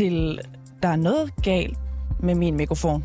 til Der er noget galt med min mikrofon.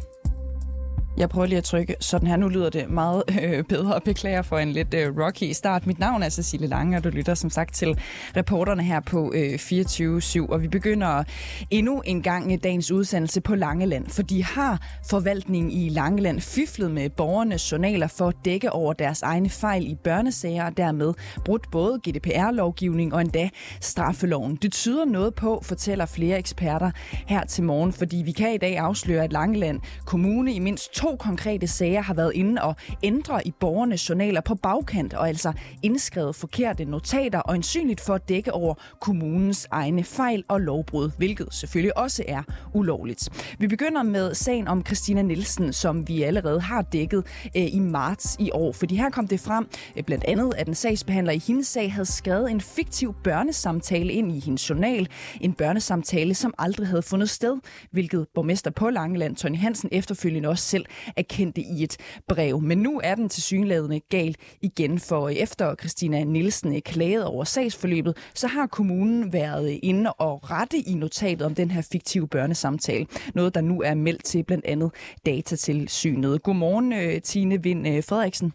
Jeg prøver lige at trykke sådan her. Nu lyder det meget øh, bedre. Beklager for en lidt øh, rocky start. Mit navn er Cecilie Lange, og du lytter som sagt til reporterne her på øh, 24-7. Og vi begynder endnu en gang i dagens udsendelse på Langeland, for de har forvaltningen i Langeland fiflet med borgernes journaler for at dække over deres egne fejl i børnesager, og dermed brudt både GDPR-lovgivning og endda straffeloven. Det tyder noget på, fortæller flere eksperter her til morgen, fordi vi kan i dag afsløre, at Langeland Kommune i mindst to konkrete sager har været inde og ændre i borgernes journaler på bagkant og altså indskrevet forkerte notater og ensynligt for at dække over kommunens egne fejl og lovbrud, hvilket selvfølgelig også er ulovligt. Vi begynder med sagen om Christina Nielsen, som vi allerede har dækket øh, i marts i år, fordi her kom det frem øh, blandt andet, at en sagsbehandler i hendes sag havde skrevet en fiktiv børnesamtale ind i hendes journal. En børnesamtale, som aldrig havde fundet sted, hvilket borgmester på Langeland, Tony Hansen, efterfølgende også selv erkendte i et brev. Men nu er den til synlædende gal igen, for efter Christina Nielsen klagede over sagsforløbet, så har kommunen været inde og rette i notatet om den her fiktive børnesamtale. Noget, der nu er meldt til blandt andet datatilsynet. Godmorgen, øh, Tine Vind øh, Frederiksen.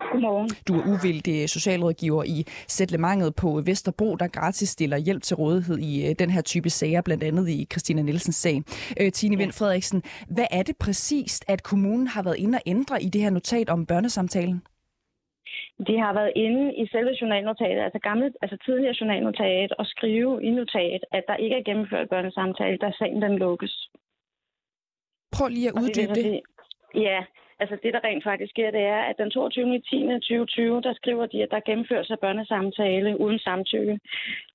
Godmorgen. Du er uvildig socialrådgiver i Sætlemanget på Vesterbro, der gratis stiller hjælp til rådighed i øh, den her type sager, blandt andet i Christina Nielsens sag. Øh, Tine Vind Frederiksen, hvad er det præcist, at kommunen har været inde og ændre i det her notat om børnesamtalen? De har været inde i selve journalnotatet, altså gamle, altså tidligere journalnotat, og skrive i notat, at der ikke er gennemført børnesamtale, der sagen den lukkes. Prøv lige at uddybe det. det. Ja, Altså det, der rent faktisk sker, det er, at den 22. 10. 2020, der skriver de, at der gennemføres af børnesamtale uden samtykke.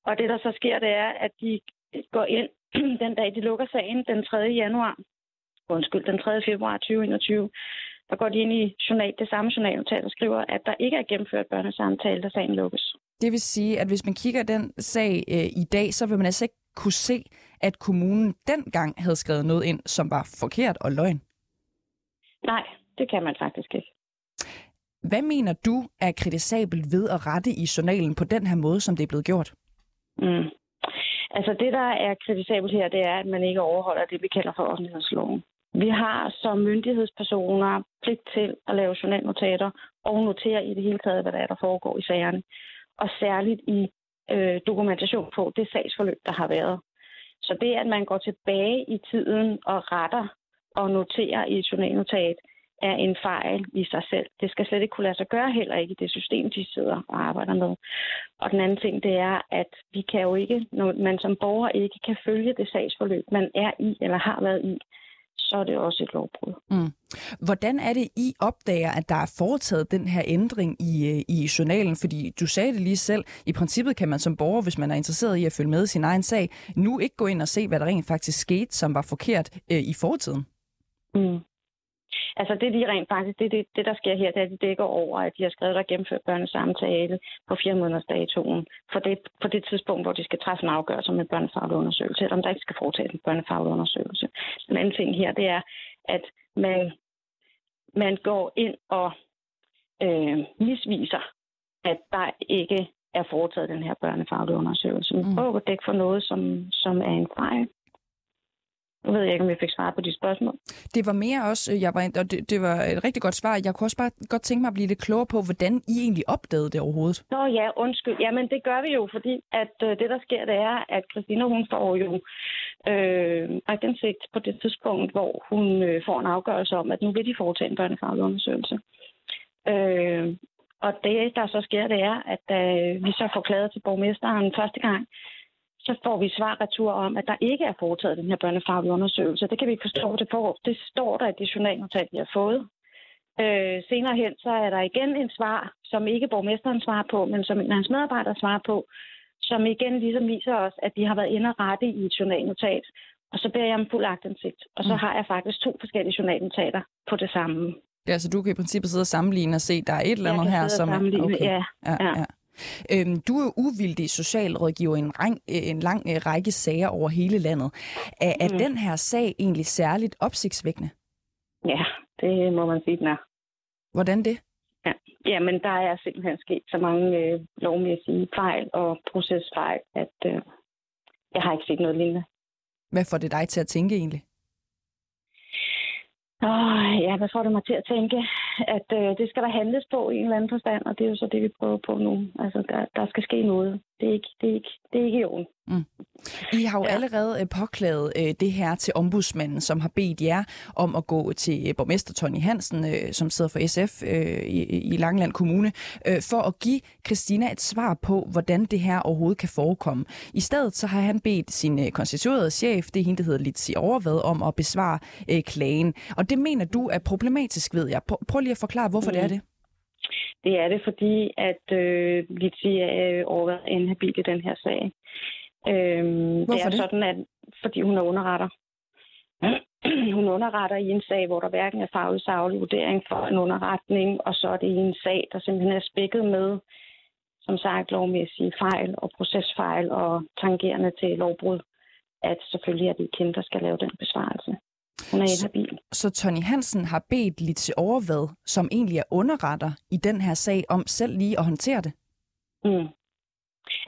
Og det, der så sker, det er, at de går ind den dag, de lukker sagen, den 3. januar, undskyld, den 3. februar 2021, der går de ind i journal, det samme journalnotat og skriver, at der ikke er gennemført børnesamtale, da sagen lukkes. Det vil sige, at hvis man kigger den sag øh, i dag, så vil man altså ikke kunne se, at kommunen dengang havde skrevet noget ind, som var forkert og løgn. Nej, det kan man faktisk ikke. Hvad mener du er kritisabelt ved at rette i journalen på den her måde, som det er blevet gjort? Mm. Altså det, der er kritisabelt her, det er, at man ikke overholder det, vi kalder for offentlighedsloven. Vi har som myndighedspersoner pligt til at lave journalnotater og notere i det hele taget, hvad der er, der foregår i sagerne. Og særligt i øh, dokumentation på det sagsforløb, der har været. Så det, at man går tilbage i tiden og retter og noterer i et journalnotat, er en fejl i sig selv. Det skal slet ikke kunne lade sig gøre heller ikke i det system, de sidder og arbejder med. Og den anden ting, det er, at vi kan jo ikke, når man som borger ikke kan følge det sagsforløb, man er i eller har været i, så er det også et lovbrud. Mm. Hvordan er det, I opdager, at der er foretaget den her ændring i, øh, i journalen? Fordi du sagde det lige selv, i princippet kan man som borger, hvis man er interesseret i at følge med i sin egen sag, nu ikke gå ind og se, hvad der rent faktisk skete, som var forkert øh, i fortiden. Mm. Altså det, de rent faktisk, det, det, det der sker her, det er, at de dækker over, at de har skrevet og gennemført børnesamtale på fire måneders datoen for det, på det tidspunkt, hvor de skal træffe en afgørelse om en børnefaglig undersøgelse, eller om der ikke skal foretages en børnefaglig undersøgelse. Den anden ting her, det er, at man, man går ind og øh, misviser, at der ikke er foretaget den her børnefaglige undersøgelse. Man mm. prøver at dække for noget, som, som er en fejl. Nu ved jeg ikke, om jeg fik svaret på de spørgsmål. Det var mere også, øh, jeg var, og det, det var et rigtig godt svar. Jeg kunne også bare godt tænke mig at blive lidt klogere på, hvordan I egentlig opdagede det overhovedet. Nå ja, undskyld. Jamen det gør vi jo, fordi at øh, det, der sker, det er, at Christina, hun får jo øh, agtindsigt på det tidspunkt, hvor hun øh, får en afgørelse om, at nu vil de foretage en børnefaglig undersøgelse. Øh, og det, der så sker, det er, at øh, vi så får klaget til borgmesteren første gang, så får vi svar retur om, at der ikke er foretaget den her børnefaglige undersøgelse. Det kan vi ikke forstå det på. Det står der i det journalnotat, vi har fået. Øh, senere hen, så er der igen en svar, som ikke borgmesteren svarer på, men som en af hans medarbejdere svarer på, som igen ligesom viser os, at de har været inde og rette i et journalnotat. Og så beder jeg om fuld agtindsigt. Og så mm. har jeg faktisk to forskellige journalnotater på det samme. Ja, så du kan i princippet sidde og sammenligne og se, at der er et eller andet her, som... Okay. Ja, ja. ja. ja. Øhm, du er uvildig socialrådgiver i en, rang, øh, en lang øh, række sager over hele landet. Er, mm. er den her sag egentlig særligt opsigtsvækkende? Ja, det må man sige, den er. Hvordan det? Ja. Jamen, der er simpelthen sket så mange øh, lovmæssige fejl og procesfejl, at, øh, Jeg har ikke set noget lignende. Hvad får det dig til at tænke egentlig? Åh, ja, hvad får det mig til at tænke? At øh, det skal der handles på i en eller anden forstand, og det er jo så det, vi prøver på nu. Altså, der, der skal ske noget. Det er ikke, det er ikke, det er ikke i orden. Mm. I har jo ja. allerede øh, påklaget øh, det her til ombudsmanden, som har bedt jer om at gå til øh, borgmester Tony Hansen, øh, som sidder for SF øh, i, i Langeland Kommune, øh, for at give Christina et svar på, hvordan det her overhovedet kan forekomme. I stedet så har han bedt sin øh, konstituerede chef, det er hende, der hedder Litsi Overvad, om at besvare øh, klagen. Og det mener du er problematisk, ved jeg. Prøv lige at forklare, hvorfor mm. det er det. Det er det, fordi at øh, Litsi er øh, overvejet inhabil i den her sag. Øhm, Hvorfor det er det? sådan, at fordi hun er underretter. hun underretter i en sag, hvor der hverken er faglig saglig vurdering for en underretning, og så er det i en sag, der simpelthen er spækket med, som sagt, lovmæssige fejl og procesfejl og tangerende til lovbrud, at selvfølgelig er det kendt, der skal lave den besvarelse. Hun er inhabil. Så Tony Hansen har bedt Litse Overvad, som egentlig er underretter i den her sag, om selv lige at håndtere det? Mm.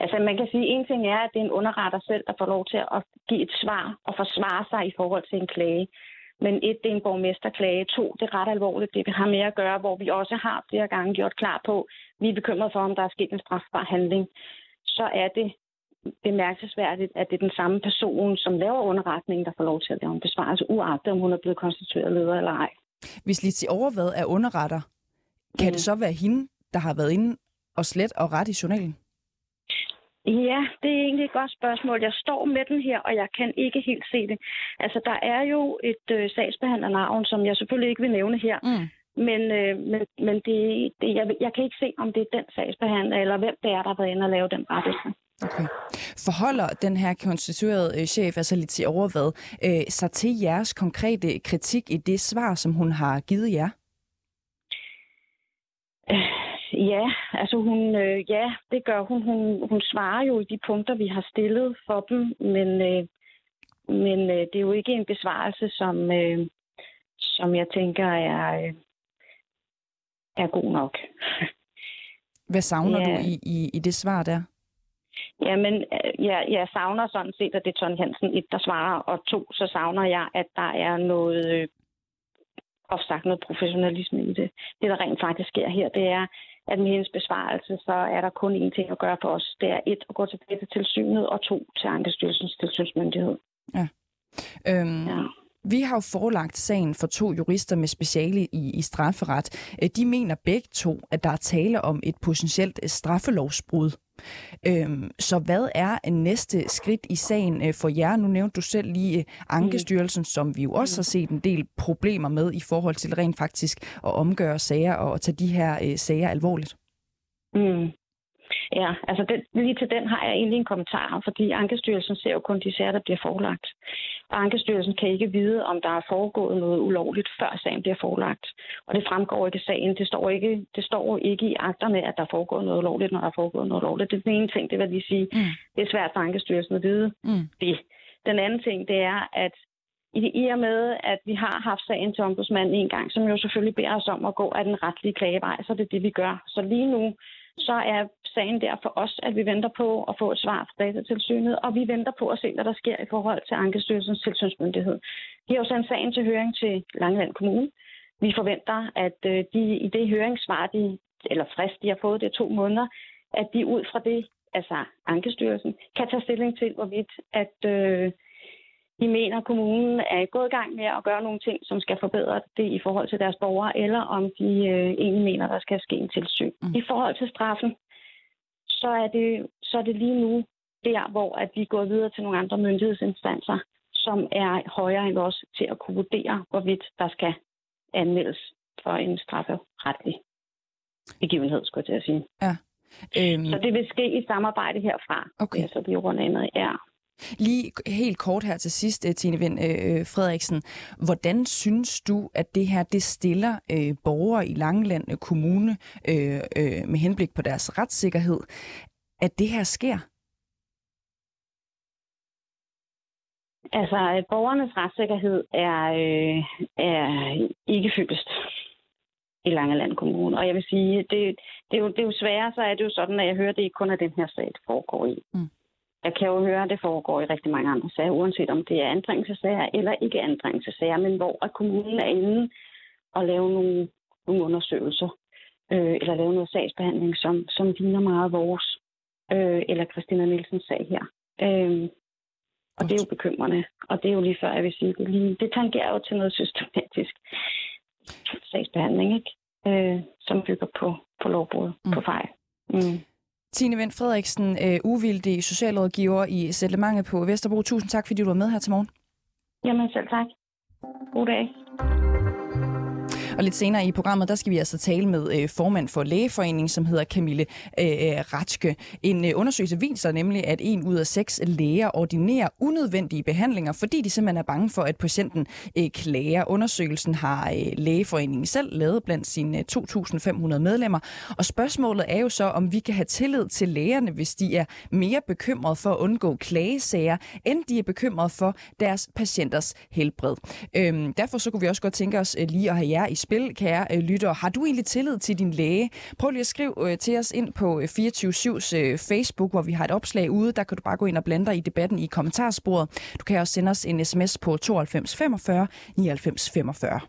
Altså man kan sige, at en ting er, at det er en underretter selv, der får lov til at give et svar og forsvare sig i forhold til en klage. Men et, det er en borgmesterklage. To, det er ret alvorligt, det vi har med at gøre, hvor vi også har flere gange gjort klar på, at vi er bekymret for, om der er sket en strafbar handling. Så er det bemærkelsesværdigt, at det er den samme person, som laver underretningen, der får lov til at lave en besvarelse, uagtet om hun er blevet konstitueret leder eller ej. Hvis Litsi Overvad er underretter, kan mm. det så være hende, der har været inde og slet og ret i journalen? Ja, det er egentlig et godt spørgsmål. Jeg står med den her, og jeg kan ikke helt se det. Altså, der er jo et øh, sagsbehandlernavn, som jeg selvfølgelig ikke vil nævne her. Mm. Men, øh, men, men det, det, jeg, jeg kan ikke se, om det er den sagsbehandler, eller hvem det er, der har været inde og lave den rettelse. Okay. Forholder den her konstituerede øh, chef, altså lidt til overvad, øh, sig til jeres konkrete kritik i det svar, som hun har givet jer? Ja, altså hun, øh, ja, det gør hun. hun. Hun svarer jo i de punkter, vi har stillet for dem, men, øh, men øh, det er jo ikke en besvarelse, som, øh, som jeg tænker er, øh, er god nok. Hvad savner ja. du i, i, i det svar der? Jamen, øh, jeg, jeg savner sådan set, at det er Tony Hansen, et, der svarer, og to, så savner jeg, at der er noget, øh, sagt noget professionalisme i det. Det, der rent faktisk sker her, det er, at med hendes besvarelse, så er der kun én ting at gøre for os. Det er et, at gå tilbage til tilsynet, og to, til Ankestyrelsens tilsynsmyndighed. Ja. Øhm, ja. Vi har jo forelagt sagen for to jurister med speciale i, i strafferet. Øh, de mener begge to, at der er tale om et potentielt straffelovsbrud. Øhm, så hvad er næste skridt i sagen øh, for jer? Nu nævnte du selv lige øh, Ankestyrelsen, som vi jo også har set en del problemer med i forhold til rent faktisk at omgøre sager og tage de her øh, sager alvorligt. Mm. Ja, altså den, lige til den har jeg egentlig en kommentar, fordi Ankestyrelsen ser jo kun de sager, der bliver forelagt. Og Ankestyrelsen kan ikke vide, om der er foregået noget ulovligt, før sagen bliver forelagt. Og det fremgår ikke af sagen. Det står ikke, det står ikke i akterne, at der er foregået noget ulovligt, når der er foregået noget ulovligt. Det er den ene ting, det vil lige sige. Mm. Det er svært for Ankestyrelsen at vide mm. det. Den anden ting, det er, at i og med, at vi har haft sagen til ombudsmanden en gang, som jo selvfølgelig beder os om at gå af den retlige klagevej, så er det det, vi gør. Så lige nu, så er sagen der for os, at vi venter på at få et svar fra datatilsynet, og vi venter på at se, hvad der sker i forhold til Ankestyrelsens tilsynsmyndighed. Vi har jo sendt sagen til høring til Langeland Kommune. Vi forventer, at øh, de i det høringssvar, de, eller frist, de har fået, det er to måneder, at de ud fra det, altså Ankestyrelsen, kan tage stilling til, hvorvidt at øh, de mener, at kommunen er gået i gang med at gøre nogle ting, som skal forbedre det i forhold til deres borgere, eller om de øh, egentlig mener, der skal ske en tilsyn. Mm. I forhold til straffen, så er, det, så er det lige nu der, hvor at vi gået videre til nogle andre myndighedsinstanser, som er højere end os til at kunne vurdere, hvorvidt der skal anmeldes for en strafferetlig begivenhed, skulle jeg til at sige. Ja. Øhm... Så det vil ske i samarbejde herfra. Okay. Altså, vi rundt ja. Lige helt kort her til sidst, øh, Tine Vind øh, Frederiksen. Hvordan synes du, at det her det stiller øh, borgere i Langeland øh, Kommune øh, øh, med henblik på deres retssikkerhed, at det her sker? Altså, borgernes retssikkerhed er, øh, er ikke fyldest i Langeland Kommune. Og jeg vil sige, det, det, er jo, det er jo sværere, så er det jo sådan, at jeg hører, at det ikke kun er den her sag, det foregår i. Mm. Jeg kan jo høre, at det foregår i rigtig mange andre sager, uanset om det er anbringelsesager eller ikke anbringelsesager, men hvor at kommunen er inde og lave nogle, nogle undersøgelser, øh, eller lave noget sagsbehandling, som, som ligner meget vores, øh, eller Christina Nielsens sag her. Øh, og det er jo bekymrende. Og det er jo lige før, jeg vil sige, det, lige, det tangerer jo til noget systematisk sagsbehandling, ikke? Øh, som bygger på, på lovbrud, mm. på fejl. Mm. Tine Vendt Frederiksen, øh, uvildig socialrådgiver i Sætlemanget på Vesterbro. Tusind tak, fordi du var med her til morgen. Jamen selv tak. God dag. Og lidt senere i programmet, der skal vi altså tale med øh, formand for Lægeforeningen, som hedder Camille øh, øh, Ratske. En øh, undersøgelse viser nemlig, at en ud af seks læger ordinerer unødvendige behandlinger, fordi de simpelthen er bange for, at patienten øh, klager. Undersøgelsen har øh, Lægeforeningen selv lavet blandt sine øh, 2.500 medlemmer. Og spørgsmålet er jo så, om vi kan have tillid til lægerne, hvis de er mere bekymrede for at undgå klagesager, end de er bekymrede for deres patienters helbred. Øhm, derfor så kunne vi også godt tænke os øh, lige at have jer i spil, kære øh, lytter. Har du egentlig tillid til din læge? Prøv lige at skrive øh, til os ind på øh, 24-7's øh, Facebook, hvor vi har et opslag ude. Der kan du bare gå ind og blande dig i debatten i kommentarsporet. Du kan også sende os en sms på 92 45 99 45.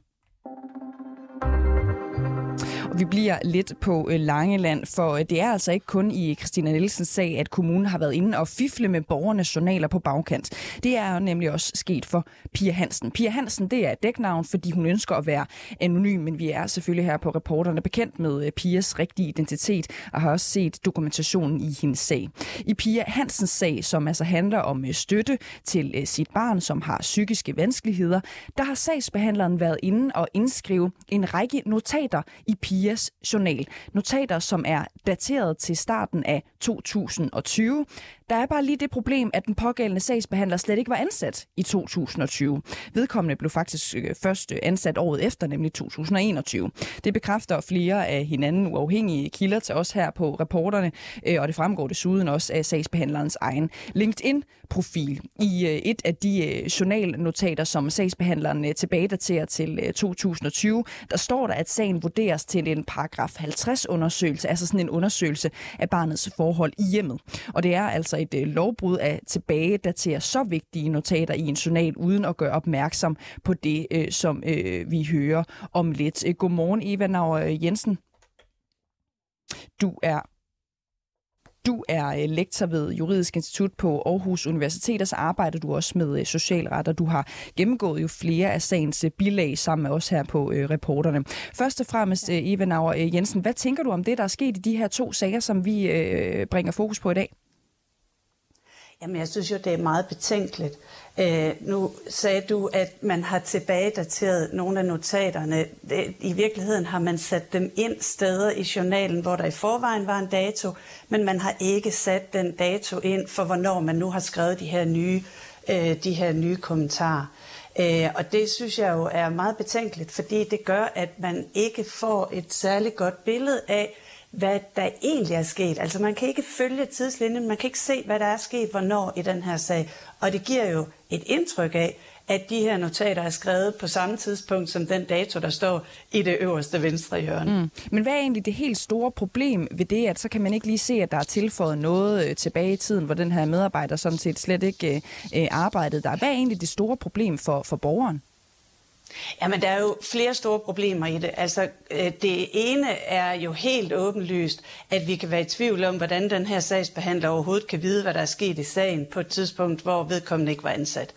Vi bliver lidt på øh, Langeland, for øh, det er altså ikke kun i Christina Nielsens sag, at kommunen har været inde og fifle med borgernes journaler på bagkant. Det er nemlig også sket for Pia Hansen. Pia Hansen, det er et dæknavn, fordi hun ønsker at være anonym, men vi er selvfølgelig her på reporterne bekendt med øh, Pias rigtige identitet og har også set dokumentationen i hendes sag. I Pia Hansens sag, som altså handler om støtte til sit barn, som har psykiske vanskeligheder, der har sagsbehandleren været inde og indskrive en række notater i Pia Dias journal. Notater, som er dateret til starten af 2020. Der er bare lige det problem, at den pågældende sagsbehandler slet ikke var ansat i 2020. Vedkommende blev faktisk øh, først øh, ansat året efter, nemlig 2021. Det bekræfter flere af hinanden uafhængige kilder til os her på reporterne, øh, og det fremgår desuden også af sagsbehandlerens egen LinkedIn-profil. I et af de journalnotater, som sagsbehandleren tilbagedaterer til 2020, der står der, at sagen vurderes til en paragraf 50-undersøgelse, altså sådan en undersøgelse af barnets forhold i hjemmet. Og det er altså Altså et øh, lovbrud at tilbagedatere så vigtige notater i en journal, uden at gøre opmærksom på det, øh, som øh, vi hører om lidt. Øh, godmorgen, Eva Nauer øh, Jensen. Du er du er øh, lektor ved Juridisk Institut på Aarhus Universitet, og så arbejder du også med socialret, og du har gennemgået jo flere af sagens bilag sammen med os her på øh, reporterne. Først og fremmest, Eva Nauer Jensen, hvad tænker du om det, der er sket i de her to sager, som vi øh, bringer fokus på i dag? Jamen, jeg synes jo, det er meget betænkeligt. Øh, nu sagde du, at man har tilbagedateret nogle af notaterne. Det, I virkeligheden har man sat dem ind steder i journalen, hvor der i forvejen var en dato, men man har ikke sat den dato ind for, hvornår man nu har skrevet de her nye, øh, de her nye kommentarer. Øh, og det synes jeg jo er meget betænkeligt, fordi det gør, at man ikke får et særligt godt billede af, hvad der egentlig er sket. Altså man kan ikke følge tidslinjen, man kan ikke se, hvad der er sket, hvornår i den her sag. Og det giver jo et indtryk af, at de her notater er skrevet på samme tidspunkt som den dato, der står i det øverste venstre hjørne. Mm. Men hvad er egentlig det helt store problem ved det, at så kan man ikke lige se, at der er tilføjet noget øh, tilbage i tiden, hvor den her medarbejder sådan set slet ikke øh, øh arbejdede der. Hvad er egentlig det store problem for, for borgeren? Jamen, der er jo flere store problemer i det. Altså, øh, det ene er jo helt åbenlyst, at vi kan være i tvivl om, hvordan den her sagsbehandler overhovedet kan vide, hvad der er sket i sagen på et tidspunkt, hvor vedkommende ikke var ansat.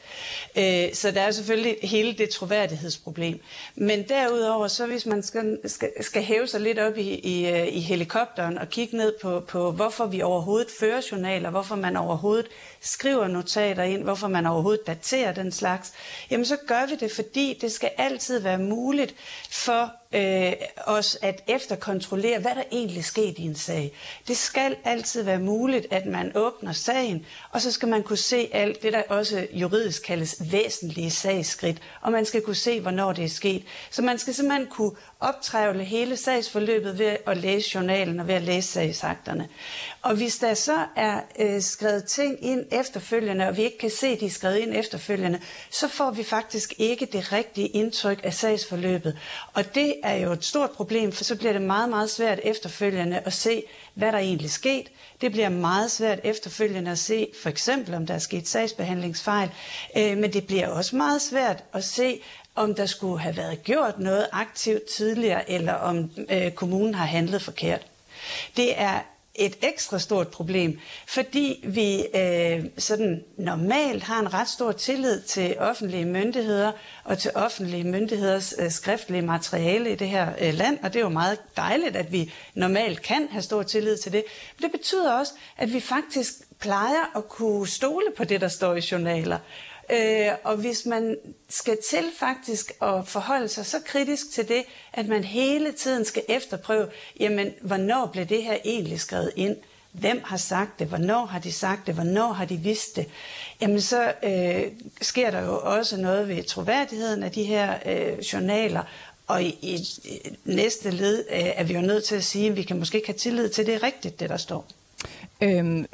Øh, så der er selvfølgelig hele det troværdighedsproblem. Men derudover, så hvis man skal, skal, skal hæve sig lidt op i, i, øh, i helikopteren og kigge ned på, på, hvorfor vi overhovedet fører journaler, hvorfor man overhovedet skriver notater ind, hvorfor man overhovedet daterer den slags, jamen så gør vi det, fordi det skal altid være muligt for øh, os at efterkontrollere, hvad der egentlig skete i en sag. Det skal altid være muligt, at man åbner sagen, og så skal man kunne se alt det, der også juridisk kaldes væsentlige sagsskridt, og man skal kunne se, hvornår det er sket. Så man skal simpelthen kunne optrævle hele sagsforløbet ved at læse journalen og ved at læse sagsakterne. Og hvis der så er øh, skrevet ting ind efterfølgende, og vi ikke kan se, at de er skrevet ind efterfølgende, så får vi faktisk ikke det rigtige indtryk af sagsforløbet. Og det er jo et stort problem, for så bliver det meget, meget svært efterfølgende at se, hvad der egentlig sket. Det bliver meget svært efterfølgende at se, for eksempel om der er sket sagsbehandlingsfejl, øh, men det bliver også meget svært at se, om der skulle have været gjort noget aktivt tidligere, eller om øh, kommunen har handlet forkert. Det er et ekstra stort problem, fordi vi øh, sådan normalt har en ret stor tillid til offentlige myndigheder og til offentlige myndigheders øh, skriftlige materiale i det her øh, land, og det er jo meget dejligt, at vi normalt kan have stor tillid til det. Men det betyder også, at vi faktisk plejer at kunne stole på det, der står i journaler. Øh, og hvis man skal til faktisk at forholde sig så kritisk til det, at man hele tiden skal efterprøve, jamen, hvornår blev det her egentlig skrevet ind? Hvem har sagt det? Hvornår har de sagt det? Hvornår har de vidst det? Jamen, så øh, sker der jo også noget ved troværdigheden af de her øh, journaler, og i, i, næste led øh, er vi jo nødt til at sige, at vi kan måske ikke have tillid til, det er rigtigt, det der står. Øhm,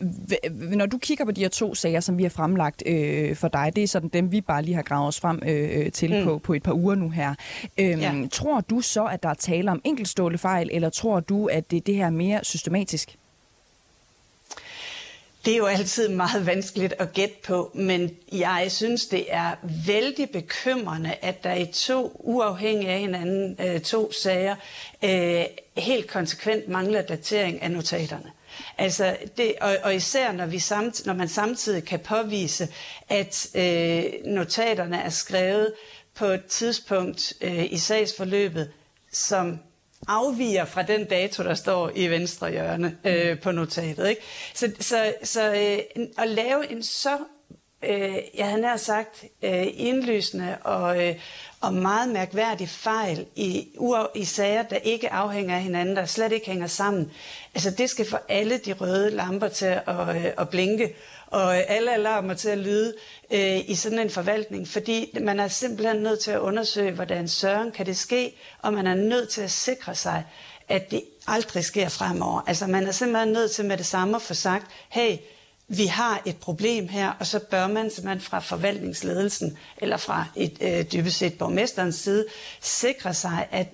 når du kigger på de her to sager, som vi har fremlagt øh, for dig, det er sådan dem, vi bare lige har gravet os frem øh, til mm. på, på et par uger nu her. Øhm, ja. Tror du så, at der er tale om enkeltstående fejl, eller tror du, at det, det her er mere systematisk? Det er jo altid meget vanskeligt at gætte på, men jeg synes, det er vældig bekymrende, at der i to uafhængige af hinanden øh, to sager øh, helt konsekvent mangler datering af notaterne. Altså det, og, og især når, vi samt, når man samtidig kan påvise, at øh, notaterne er skrevet på et tidspunkt øh, i sagsforløbet, som afviger fra den dato, der står i venstre hjørne øh, på notatet. Ikke? Så, så, så øh, at lave en så, øh, jeg havde nær sagt, øh, indlysende og, øh, og meget mærkværdig fejl i, i sager, der ikke afhænger af hinanden, der slet ikke hænger sammen. Altså det skal få alle de røde lamper til at, øh, at blinke, og alle alarmer til at lyde øh, i sådan en forvaltning, fordi man er simpelthen nødt til at undersøge, hvordan søren kan det ske, og man er nødt til at sikre sig, at det aldrig sker fremover. Altså man er simpelthen nødt til med det samme at få sagt, hey, vi har et problem her, og så bør man simpelthen fra forvaltningsledelsen, eller fra et, øh, dybest set borgmesterens side, sikre sig, at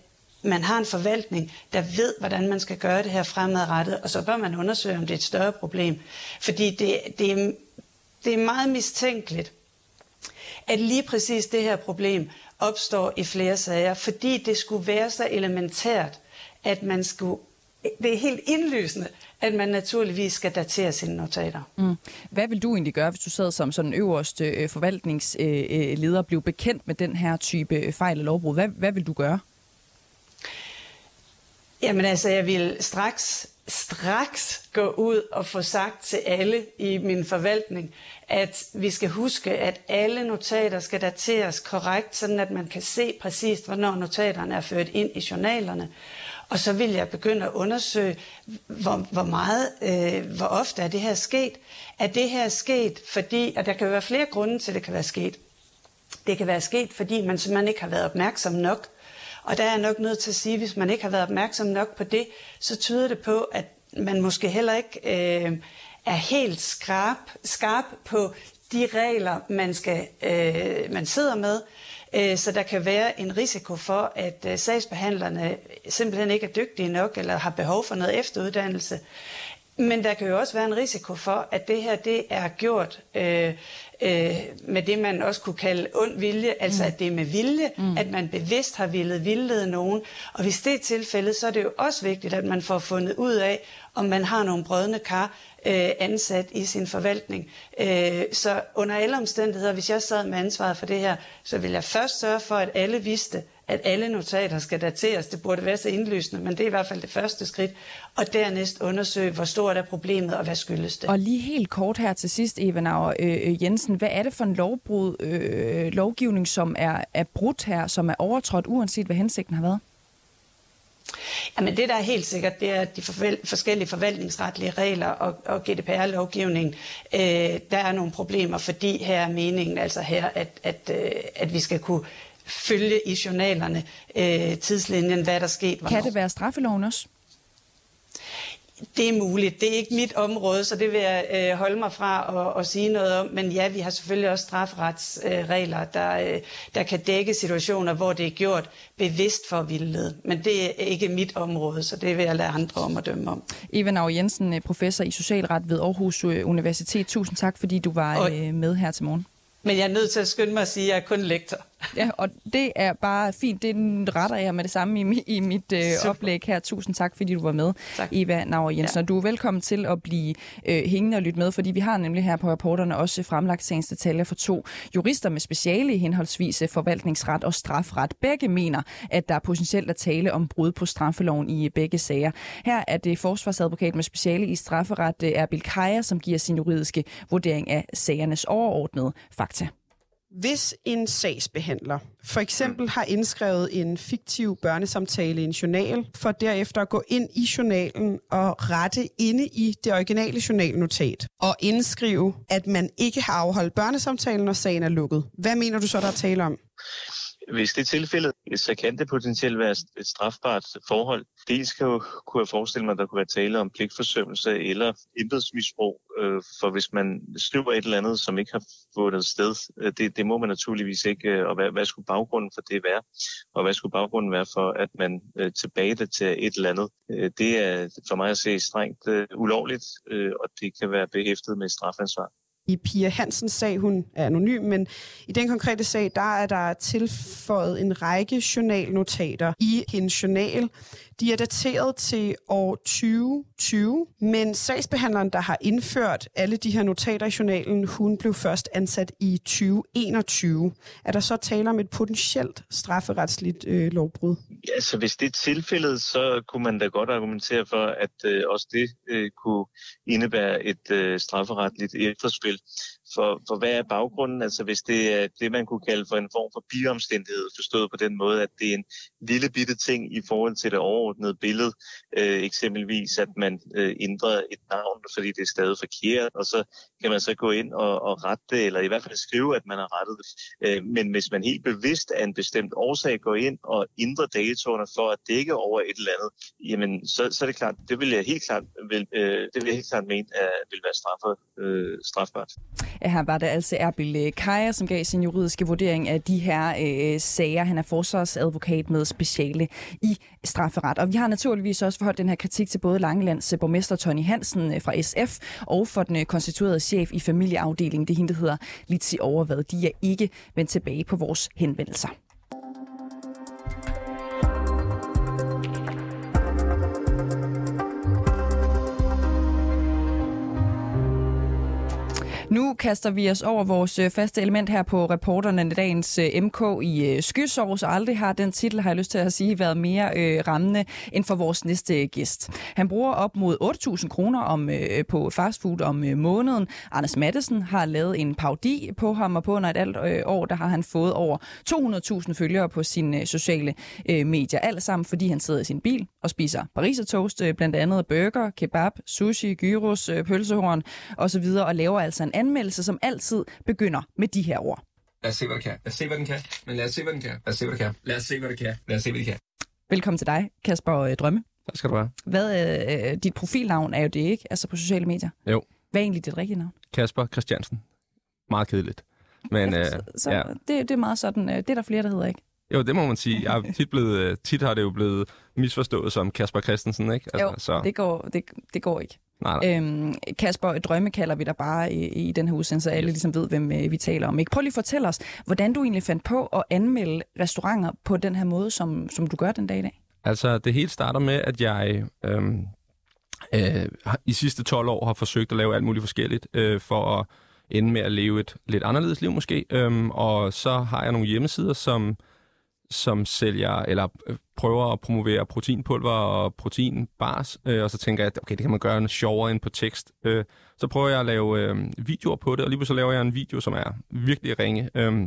man har en forvaltning, der ved, hvordan man skal gøre det her fremadrettet, og så bør man undersøge, om det er et større problem. Fordi det, det, er, det er meget mistænkeligt, at lige præcis det her problem opstår i flere sager, fordi det skulle være så elementært, at man skulle det er helt indlysende, at man naturligvis skal datere sine notater. Mm. Hvad vil du egentlig gøre, hvis du sad som sådan øverste øh, forvaltningsleder og blev bekendt med den her type fejl og lovbrud? Hvad, hvad vil du gøre? Jamen altså, jeg vil straks, straks gå ud og få sagt til alle i min forvaltning, at vi skal huske, at alle notater skal dateres korrekt, sådan at man kan se præcist, hvornår notaterne er ført ind i journalerne. Og så vil jeg begynde at undersøge, hvor, hvor meget, øh, hvor ofte er det her sket. Er det her sket, fordi, at der kan være flere grunde til, at det kan være sket. Det kan være sket, fordi man simpelthen ikke har været opmærksom nok. Og der er jeg nok nødt til at sige, at hvis man ikke har været opmærksom nok på det, så tyder det på, at man måske heller ikke øh, er helt skarp, skarp på de regler, man, skal, øh, man sidder med. Øh, så der kan være en risiko for, at øh, sagsbehandlerne simpelthen ikke er dygtige nok, eller har behov for noget efteruddannelse. Men der kan jo også være en risiko for, at det her det er gjort øh, øh, med det, man også kunne kalde ond vilje, altså mm. at det er med vilje, mm. at man bevidst har villet vildlede nogen. Og hvis det er tilfældet, så er det jo også vigtigt, at man får fundet ud af, om man har nogle brødne kar øh, ansat i sin forvaltning. Øh, så under alle omstændigheder, hvis jeg sad med ansvaret for det her, så ville jeg først sørge for, at alle vidste, at alle notater skal dateres. Det burde være så indlysende, men det er i hvert fald det første skridt. Og dernæst undersøge, hvor stort er problemet, og hvad skyldes det. Og lige helt kort her til sidst, Evenauer øh, øh, Jensen. Hvad er det for en lovbrud, øh, lovgivning, som er, er brudt her, som er overtrådt, uanset hvad hensigten har været? Jamen det, der er helt sikkert, det er de forskellige forvaltningsretlige regler og, og GDPR-lovgivning. Øh, der er nogle problemer, fordi her er meningen altså her, at, at, øh, at vi skal kunne følge i journalerne øh, tidslinjen, hvad der skete. Hvornår. Kan det være straffeloven også? Det er muligt. Det er ikke mit område, så det vil jeg øh, holde mig fra at, at sige noget om. Men ja, vi har selvfølgelig også strafferetsregler, øh, der, øh, der kan dække situationer, hvor det er gjort bevidst for vildled. Men det er ikke mit område, så det vil jeg lade andre om at dømme om. Eva Nav Jensen, øh, professor i socialret ved Aarhus øh, Universitet. Tusind tak, fordi du var og, med her til morgen. Men jeg er nødt til at skynde mig at sige, at jeg er kun lektor. Ja, og det er bare fint. Det retter jeg med det samme i, i mit øh, oplæg her. Tusind tak, fordi du var med, tak. Eva Nauer Jensen. Ja. Og du er velkommen til at blive øh, hængende og lytte med, fordi vi har nemlig her på rapporterne også fremlagt sagens detaljer for to jurister med speciale i henholdsvis forvaltningsret og strafret. Begge mener, at der er potentielt at tale om brud på straffeloven i begge sager. Her er det forsvarsadvokat med speciale i strafferet, Erbil Kaja, som giver sin juridiske vurdering af sagernes overordnede fakta. Hvis en sagsbehandler for eksempel har indskrevet en fiktiv børnesamtale i en journal, for derefter at gå ind i journalen og rette inde i det originale journalnotat og indskrive, at man ikke har afholdt børnesamtalen, når sagen er lukket. Hvad mener du så, der er tale om? Hvis det er tilfældet, så kan det potentielt være et strafbart forhold. Dels kan jo, kunne jeg forestille mig, at der kunne være tale om pligtforsømmelse eller embedsmisbrug, øh, for hvis man skriver et eller andet, som ikke har fundet sted, øh, det, det må man naturligvis ikke, øh, og hvad, hvad skulle baggrunden for det være? Og hvad skulle baggrunden være for, at man øh, tilbage det til et eller andet? Øh, det er for mig at se strengt øh, ulovligt, øh, og det kan være behæftet med strafansvar i Pia Hansens sag, hun er anonym, men i den konkrete sag, der er der tilføjet en række journalnotater i hendes journal. De er dateret til år 2020, men sagsbehandleren, der har indført alle de her notater i journalen, hun blev først ansat i 2021. Er der så tale om et potentielt strafferetsligt øh, lovbrud? Ja, så hvis det er tilfældet, så kunne man da godt argumentere for, at øh, også det øh, kunne indebære et øh, strafferetligt efterspil. For, for hvad er baggrunden? Altså hvis det er det, man kunne kalde for en form for biomstændighed, forstået på den måde, at det er en lille bitte ting i forhold til det overordnede billede. Øh, eksempelvis, at man øh, ændrer et navn, fordi det er stadig forkert, og så kan man så gå ind og, og rette det, eller i hvert fald skrive, at man har rettet det. Øh, men hvis man helt bevidst af en bestemt årsag går ind og ændrer datoerne for at dække over et eller andet, jamen så, så er det klart, det vil jeg helt klart, vil, øh, det vil jeg helt klart mene, at vil være straffet, øh, strafbart. Her var det altså Erbil øh, Kaja, som gav sin juridiske vurdering af de her øh, sager. Han er forsvarsadvokat med speciale i strafferet. Og vi har naturligvis også forholdt den her kritik til både Langelands øh, borgmester Tony Hansen øh, fra SF og for den konstituerede chef i familieafdelingen. Det hende, der hedder Litsi Overvad. De er ikke vendt tilbage på vores henvendelser. Nu kaster vi os over vores øh, faste element her på reporterne dagens øh, MK i øh, Skysår, så aldrig har den titel, har jeg lyst til at sige, været mere øh, rammende end for vores næste øh, gæst. Han bruger op mod 8.000 kroner om, øh, på fastfood om øh, måneden. Anders Mattesen har lavet en paudi på ham, og på under et alt øh, år, der har han fået over 200.000 følgere på sine øh, sociale øh, medier. Alt sammen, fordi han sidder i sin bil og spiser pariser toast, øh, blandt andet burger, kebab, sushi, gyros, øh, pølsehorn osv., og laver altså en anmeldelse, som altid begynder med de her ord. Lad os se, hvad det kan. Lad os se, hvad den kan. Men lad os se, hvad den kan. Lad os se, hvad det kan. Lad os se, hvad det kan. Lad os se, hvad det kan. Velkommen til dig, Kasper øh, Drømme. Tak skal du have. Hvad, øh, dit profilnavn er jo det, ikke? Altså på sociale medier. Jo. Hvad er egentlig dit rigtige navn? Kasper Christiansen. Meget kedeligt. Men, ja, så, øh, så ja. det, det er meget sådan, øh, det er der flere, der hedder, ikke? Jo, det må man sige. Jeg er tit, blevet, øh, tit har det jo blevet misforstået som Kasper Christensen, ikke? Altså, jo, så. Det, går, det, det går ikke. Nej, nej. Øhm, Kasper, drømme kalder vi dig bare i, i den her udsendelse, så alle ligesom ved, hvem øh, vi taler om. Ikke? Prøv lige at fortælle os, hvordan du egentlig fandt på at anmelde restauranter på den her måde, som, som du gør den dag i dag. Altså, det hele starter med, at jeg øhm, øh, i sidste 12 år har forsøgt at lave alt muligt forskelligt øh, for at ende med at leve et lidt anderledes liv måske. Øhm, og så har jeg nogle hjemmesider, som som sælger eller øh, prøver at promovere proteinpulver og proteinbars, øh, og så tænker jeg, at okay, det kan man gøre noget sjovere end på tekst. Øh, så prøver jeg at lave øh, videoer på det, og lige så laver jeg en video, som er virkelig ringe, øh,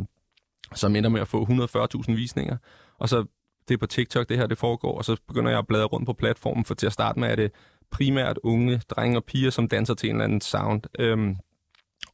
som ender med at få 140.000 visninger. Og så det er på TikTok, det her det foregår, og så begynder jeg at bladre rundt på platformen, for til at starte med er det primært unge drenge og piger, som danser til en eller anden sound. Øh,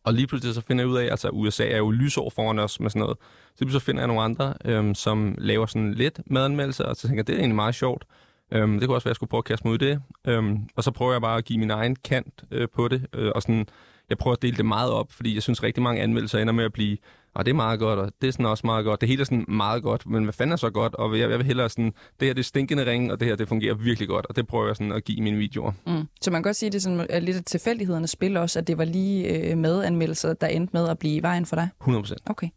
og lige pludselig så finder jeg ud af, altså USA er jo lysår foran os med sådan noget. Så så finder jeg nogle andre, øhm, som laver sådan lidt madanmeldelser, og så tænker jeg, det er egentlig meget sjovt. Øhm, det kunne også være, at jeg skulle prøve at kaste mig ud i det. Øhm, og så prøver jeg bare at give min egen kant øh, på det. Øh, og sådan, jeg prøver at dele det meget op, fordi jeg synes rigtig mange anmeldelser ender med at blive og det er meget godt, og det er sådan også meget godt. Det hele er sådan meget godt, men hvad fanden er så godt? Og jeg, jeg vil hellere sådan, det her det er stinkende ring, og det her det fungerer virkelig godt, og det prøver jeg sådan at give i mine videoer. Mm. Så man kan godt sige, at det sådan, er lidt af tilfældighedernes spil også, at det var lige øh, medanmeldelser, der endte med at blive vejen for dig? 100 procent. Okay.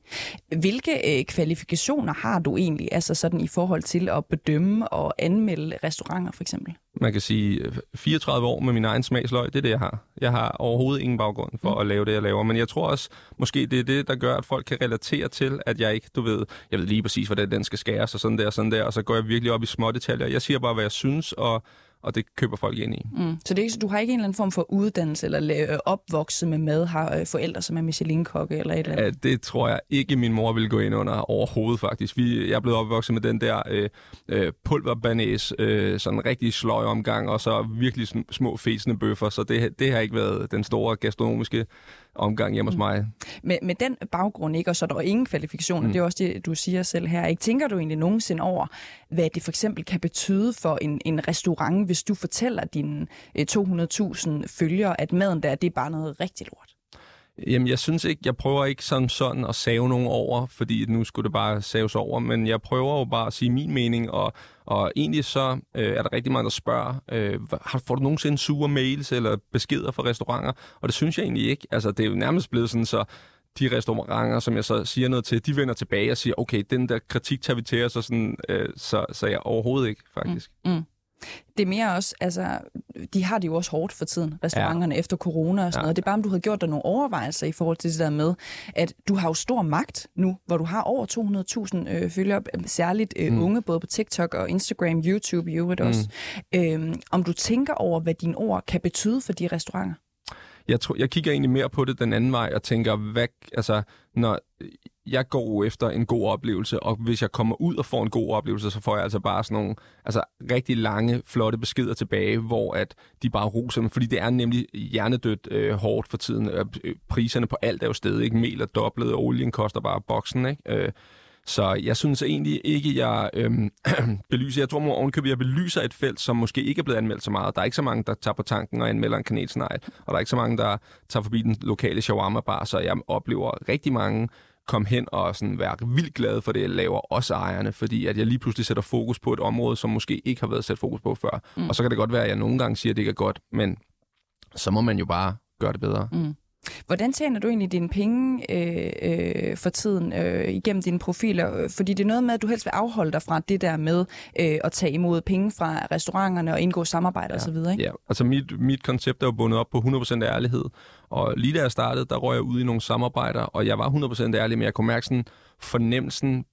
Hvilke øh, kvalifikationer har du egentlig, altså sådan i forhold til at bedømme og anmelde restauranter for eksempel? Man kan sige 34 år med min egen smagsløg, det er det, jeg har. Jeg har overhovedet ingen baggrund for mm. at lave det, jeg laver, men jeg tror også, måske det er det, der gør, at folk kan relatere til, at jeg ikke, du ved, jeg ved lige præcis, hvordan den skal skæres og sådan der og sådan der, og så går jeg virkelig op i små detaljer. Jeg siger bare, hvad jeg synes, og og det køber folk ind i. Mm. Så det er ikke, du har ikke en eller anden form for uddannelse eller opvokset med mad, har øh, forældre, som er Michelin-kokke eller et eller andet? Ja, det tror jeg ikke, min mor vil gå ind under overhovedet faktisk. Vi, jeg er blevet opvokset med den der øh, øh, pulverbanæs, øh, sådan en rigtig sløj omgang, og så virkelig små fæsende bøffer, så det, det har ikke været den store gastronomiske omgang hjemme hos mm. mig. Med, med den baggrund, ikke, og så er der ingen kvalifikationer, mm. det er også det, du siger selv her. Ikke? Tænker du egentlig nogensinde over, hvad det for eksempel kan betyde for en, en restaurant, hvis du fortæller dine 200.000 øh, følgere, at maden der, det er bare noget rigtig lort? Jamen, jeg synes ikke, jeg prøver ikke sådan, sådan at save nogen over, fordi nu skulle det bare saves over, men jeg prøver jo bare at sige min mening, og, og egentlig så øh, er der rigtig mange, der spørger, øh, får du nogensinde sure mails eller beskeder fra restauranter? Og det synes jeg egentlig ikke. Altså, det er jo nærmest blevet sådan, så de restauranter, som jeg så siger noget til, de vender tilbage og siger, okay, den der kritik tager vi til os, og sådan, øh, så, så jeg overhovedet ikke, faktisk. Mm. Mm. Det er mere også, altså, de har det jo også hårdt for tiden, restauranterne, ja. efter corona og sådan ja. noget. Det er bare, om du havde gjort dig nogle overvejelser i forhold til det der med, at du har jo stor magt nu, hvor du har over 200.000 øh, følgere, særligt øh, mm. unge, både på TikTok og Instagram, YouTube i øvrigt mm. også. Øhm, om du tænker over, hvad dine ord kan betyde for de restauranter? Jeg, tror, jeg kigger egentlig mere på det den anden vej og tænker, hvad, altså, når jeg går efter en god oplevelse, og hvis jeg kommer ud og får en god oplevelse, så får jeg altså bare sådan nogle altså, rigtig lange, flotte beskeder tilbage, hvor at de bare roser mig, fordi det er nemlig hjernedødt øh, hårdt for tiden. Øh, øh priserne på alt er jo stedet, ikke? Mel er dobblet, og olien koster bare boksen, ikke? Øh, så jeg synes egentlig ikke, jeg øhm, belyser. Jeg tror må ovenkøbet, jeg belyser et felt, som måske ikke er blevet anmeldt så meget. Der er ikke så mange, der tager på tanken og anmelder en kanelsnegl, og der er ikke så mange, der tager forbi den lokale shawarma-bar, så jeg oplever rigtig mange komme hen og sådan være vildt glad for det, jeg laver, også ejerne, fordi at jeg lige pludselig sætter fokus på et område, som måske ikke har været sat fokus på før. Mm. Og så kan det godt være, at jeg nogle gange siger, at det ikke er godt, men så må man jo bare gøre det bedre. Mm. Hvordan tjener du egentlig dine penge øh, øh, for tiden øh, igennem dine profiler? Fordi det er noget med, at du helst vil afholde dig fra det der med øh, at tage imod penge fra restauranterne og indgå samarbejde ja. osv., ikke? Ja, altså mit, mit koncept er jo bundet op på 100% ærlighed. Og lige da jeg startede, der røg jeg ud i nogle samarbejder, og jeg var 100% ærlig, men jeg kunne mærke sådan fornemmelsen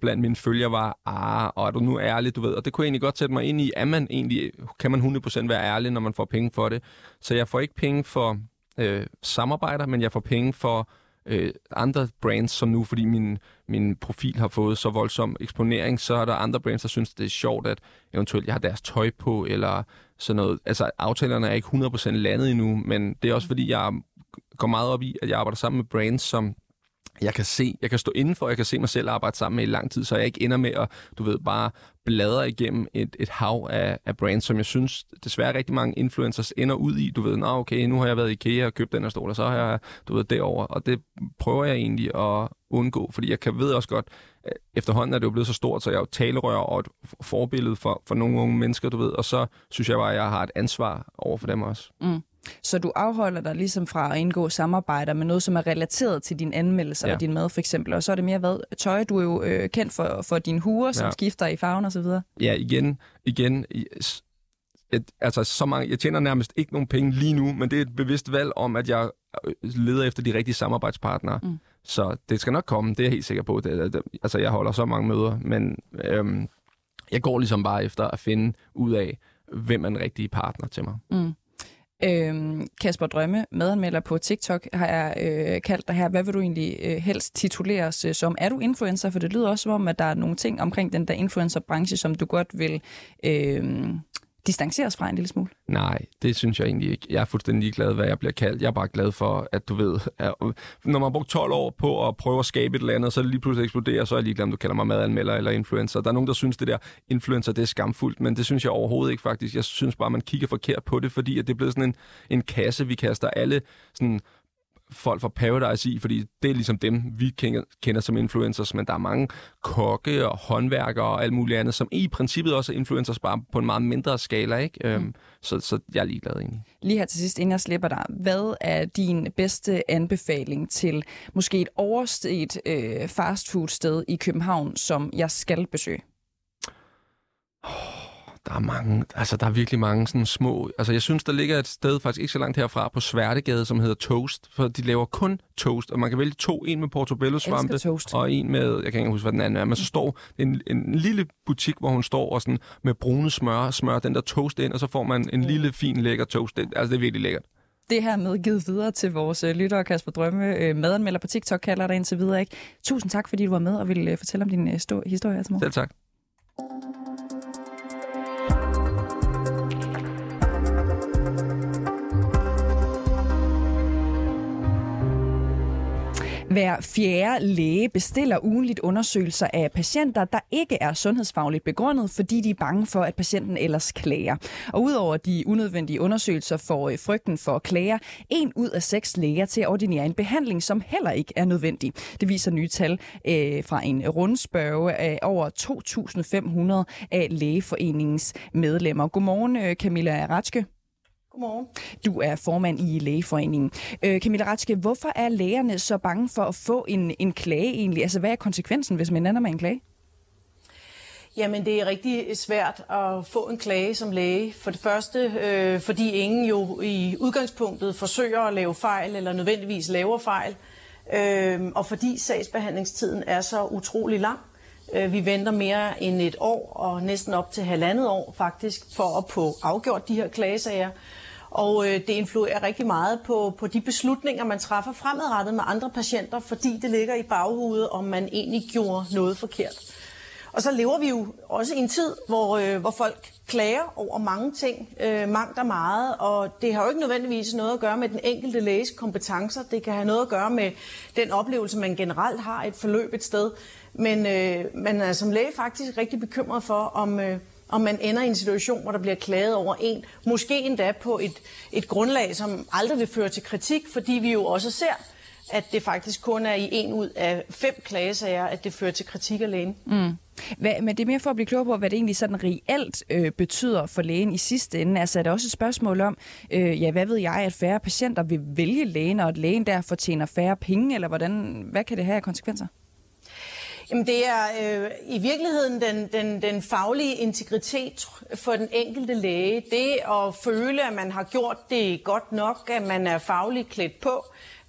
blandt mine følgere var, ah, og er du nu ærlig, du ved, og det kunne jeg egentlig godt sætte mig ind i, er man egentlig, kan man 100% være ærlig, når man får penge for det? Så jeg får ikke penge for øh, samarbejder, men jeg får penge for øh, andre brands, som nu, fordi min, min profil har fået så voldsom eksponering, så er der andre brands, der synes, det er sjovt, at eventuelt jeg har deres tøj på, eller sådan noget. Altså, aftalerne er ikke 100% landet endnu, men det er også, fordi jeg går meget op i, at jeg arbejder sammen med brands, som jeg kan se, jeg kan stå indenfor, jeg kan se mig selv arbejde sammen med i lang tid, så jeg ikke ender med at, du ved, bare bladre igennem et, et hav af, af brands, som jeg synes desværre rigtig mange influencers ender ud i. Du ved, nå okay, nu har jeg været i IKEA og købt den her stol, og så har jeg, du ved, derover og det prøver jeg egentlig at undgå, fordi jeg kan ved også godt, øh, efterhånden er det jo blevet så stort, så jeg er jo talerør og et forbillede for, for nogle unge mennesker, du ved, og så synes jeg bare, at jeg har et ansvar over for dem også. Mm. Så du afholder dig ligesom fra at indgå samarbejder med noget, som er relateret til din anmeldelse ja. af din mad, for eksempel. Og så er det mere hvad? Tøj, du er jo øh, kendt for, for dine huer, som ja. skifter i farven og så videre. Ja, igen, igen. Jeg, altså, så mange, jeg tjener nærmest ikke nogen penge lige nu, men det er et bevidst valg om, at jeg øh, leder efter de rigtige samarbejdspartnere. Mm. Så det skal nok komme, det er jeg helt sikker på. Det, det, altså, jeg holder så mange møder, men øhm, jeg går ligesom bare efter at finde ud af, hvem er den rigtige partner til mig. Mm. Øhm, Kasper Drømme, medanmelder på TikTok, har jeg øh, kaldt dig her. Hvad vil du egentlig øh, helst tituleres øh, som? Er du influencer? For det lyder også som om, at der er nogle ting omkring den der influencerbranche, som du godt vil øh, distancere os fra en lille smule? Nej, det synes jeg egentlig ikke. Jeg er fuldstændig ligeglad, hvad jeg bliver kaldt. Jeg er bare glad for, at du ved, at når man har brugt 12 år på at prøve at skabe et eller andet, så er det lige pludselig eksploderer, så er jeg ligeglad, om du kalder mig madanmelder eller influencer. Der er nogen, der synes, det der influencer, det er skamfuldt, men det synes jeg overhovedet ikke faktisk. Jeg synes bare, man kigger forkert på det, fordi at det er blevet sådan en, en kasse, vi kaster alle sådan folk fra Paradise i, fordi det er ligesom dem, vi kender, kender som influencers, men der er mange kokke og håndværkere og alt muligt andet, som i princippet også er influencers, bare på en meget mindre skala, ikke? Mm. Øhm, så, så jeg er ligeglad egentlig. Lige her til sidst, inden jeg slipper dig, hvad er din bedste anbefaling til måske et overstedt øh, fastfood-sted i København, som jeg skal besøge? Oh der er mange, altså der er virkelig mange sådan små, altså jeg synes, der ligger et sted faktisk ikke så langt herfra på Sværtegade, som hedder Toast, for de laver kun toast, og man kan vælge to, en med portobello svampe, og en med, jeg kan ikke huske, hvad den anden er, men så står en, en lille butik, hvor hun står og sådan med brune smør, smør den der toast ind, og så får man en lille, fin, lækker toast ind. Altså det er virkelig lækkert det her med givet videre til vores øh, lyttere, Kasper Drømme. Øh, madanmelder på TikTok kalder dig indtil videre. Ikke? Tusind tak, fordi du var med og ville øh, fortælle om din øh, historie her til morgen. Selv tak. Hver fjerde læge bestiller ugenligt undersøgelser af patienter, der ikke er sundhedsfagligt begrundet, fordi de er bange for, at patienten ellers klager. Og udover de unødvendige undersøgelser får øh, frygten for klager en ud af seks læger til at ordinere en behandling, som heller ikke er nødvendig. Det viser nye tal øh, fra en rundspørge af over 2.500 af lægeforeningens medlemmer. Godmorgen, øh, Camilla Ratske. Godmorgen. Du er formand i Lægeforeningen. Øh, Camilla Ratske, hvorfor er lægerne så bange for at få en, en klage egentlig? Altså, hvad er konsekvensen, hvis man ender med en klage? Jamen, det er rigtig svært at få en klage som læge. For det første, øh, fordi ingen jo i udgangspunktet forsøger at lave fejl, eller nødvendigvis laver fejl. Øh, og fordi sagsbehandlingstiden er så utrolig lang. Øh, vi venter mere end et år, og næsten op til halvandet år faktisk, for at få afgjort de her klagesager. Og øh, det influerer rigtig meget på, på de beslutninger, man træffer fremadrettet med andre patienter, fordi det ligger i baghovedet, om man egentlig gjorde noget forkert. Og så lever vi jo også i en tid, hvor, øh, hvor folk klager over mange ting, øh, mangt og meget, og det har jo ikke nødvendigvis noget at gøre med den enkelte læges kompetencer. Det kan have noget at gøre med den oplevelse, man generelt har et forløb et sted. Men øh, man er som læge faktisk rigtig bekymret for, om, øh, om man ender i en situation, hvor der bliver klaget over en, måske endda på et, et grundlag, som aldrig vil føre til kritik, fordi vi jo også ser, at det faktisk kun er i en ud af fem klagesager, at det fører til kritik af lægen. Mm. Hvad, men det er mere for at blive klog på, hvad det egentlig sådan reelt øh, betyder for lægen i sidste ende. Altså er det også et spørgsmål om, øh, ja, hvad ved jeg, at færre patienter vil vælge lægen, og at lægen der fortjener færre penge, eller hvordan, hvad kan det have af konsekvenser? Jamen det er øh, i virkeligheden den, den, den faglige integritet for den enkelte læge. Det at føle, at man har gjort det godt nok, at man er fagligt klædt på.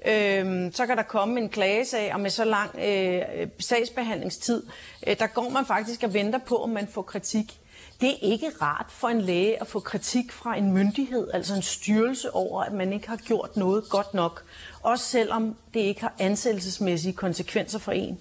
Øh, så kan der komme en klagesag, og med så lang øh, sagsbehandlingstid, øh, der går man faktisk og venter på, om man får kritik. Det er ikke rart for en læge at få kritik fra en myndighed, altså en styrelse over, at man ikke har gjort noget godt nok. Også selvom det ikke har ansættelsesmæssige konsekvenser for en.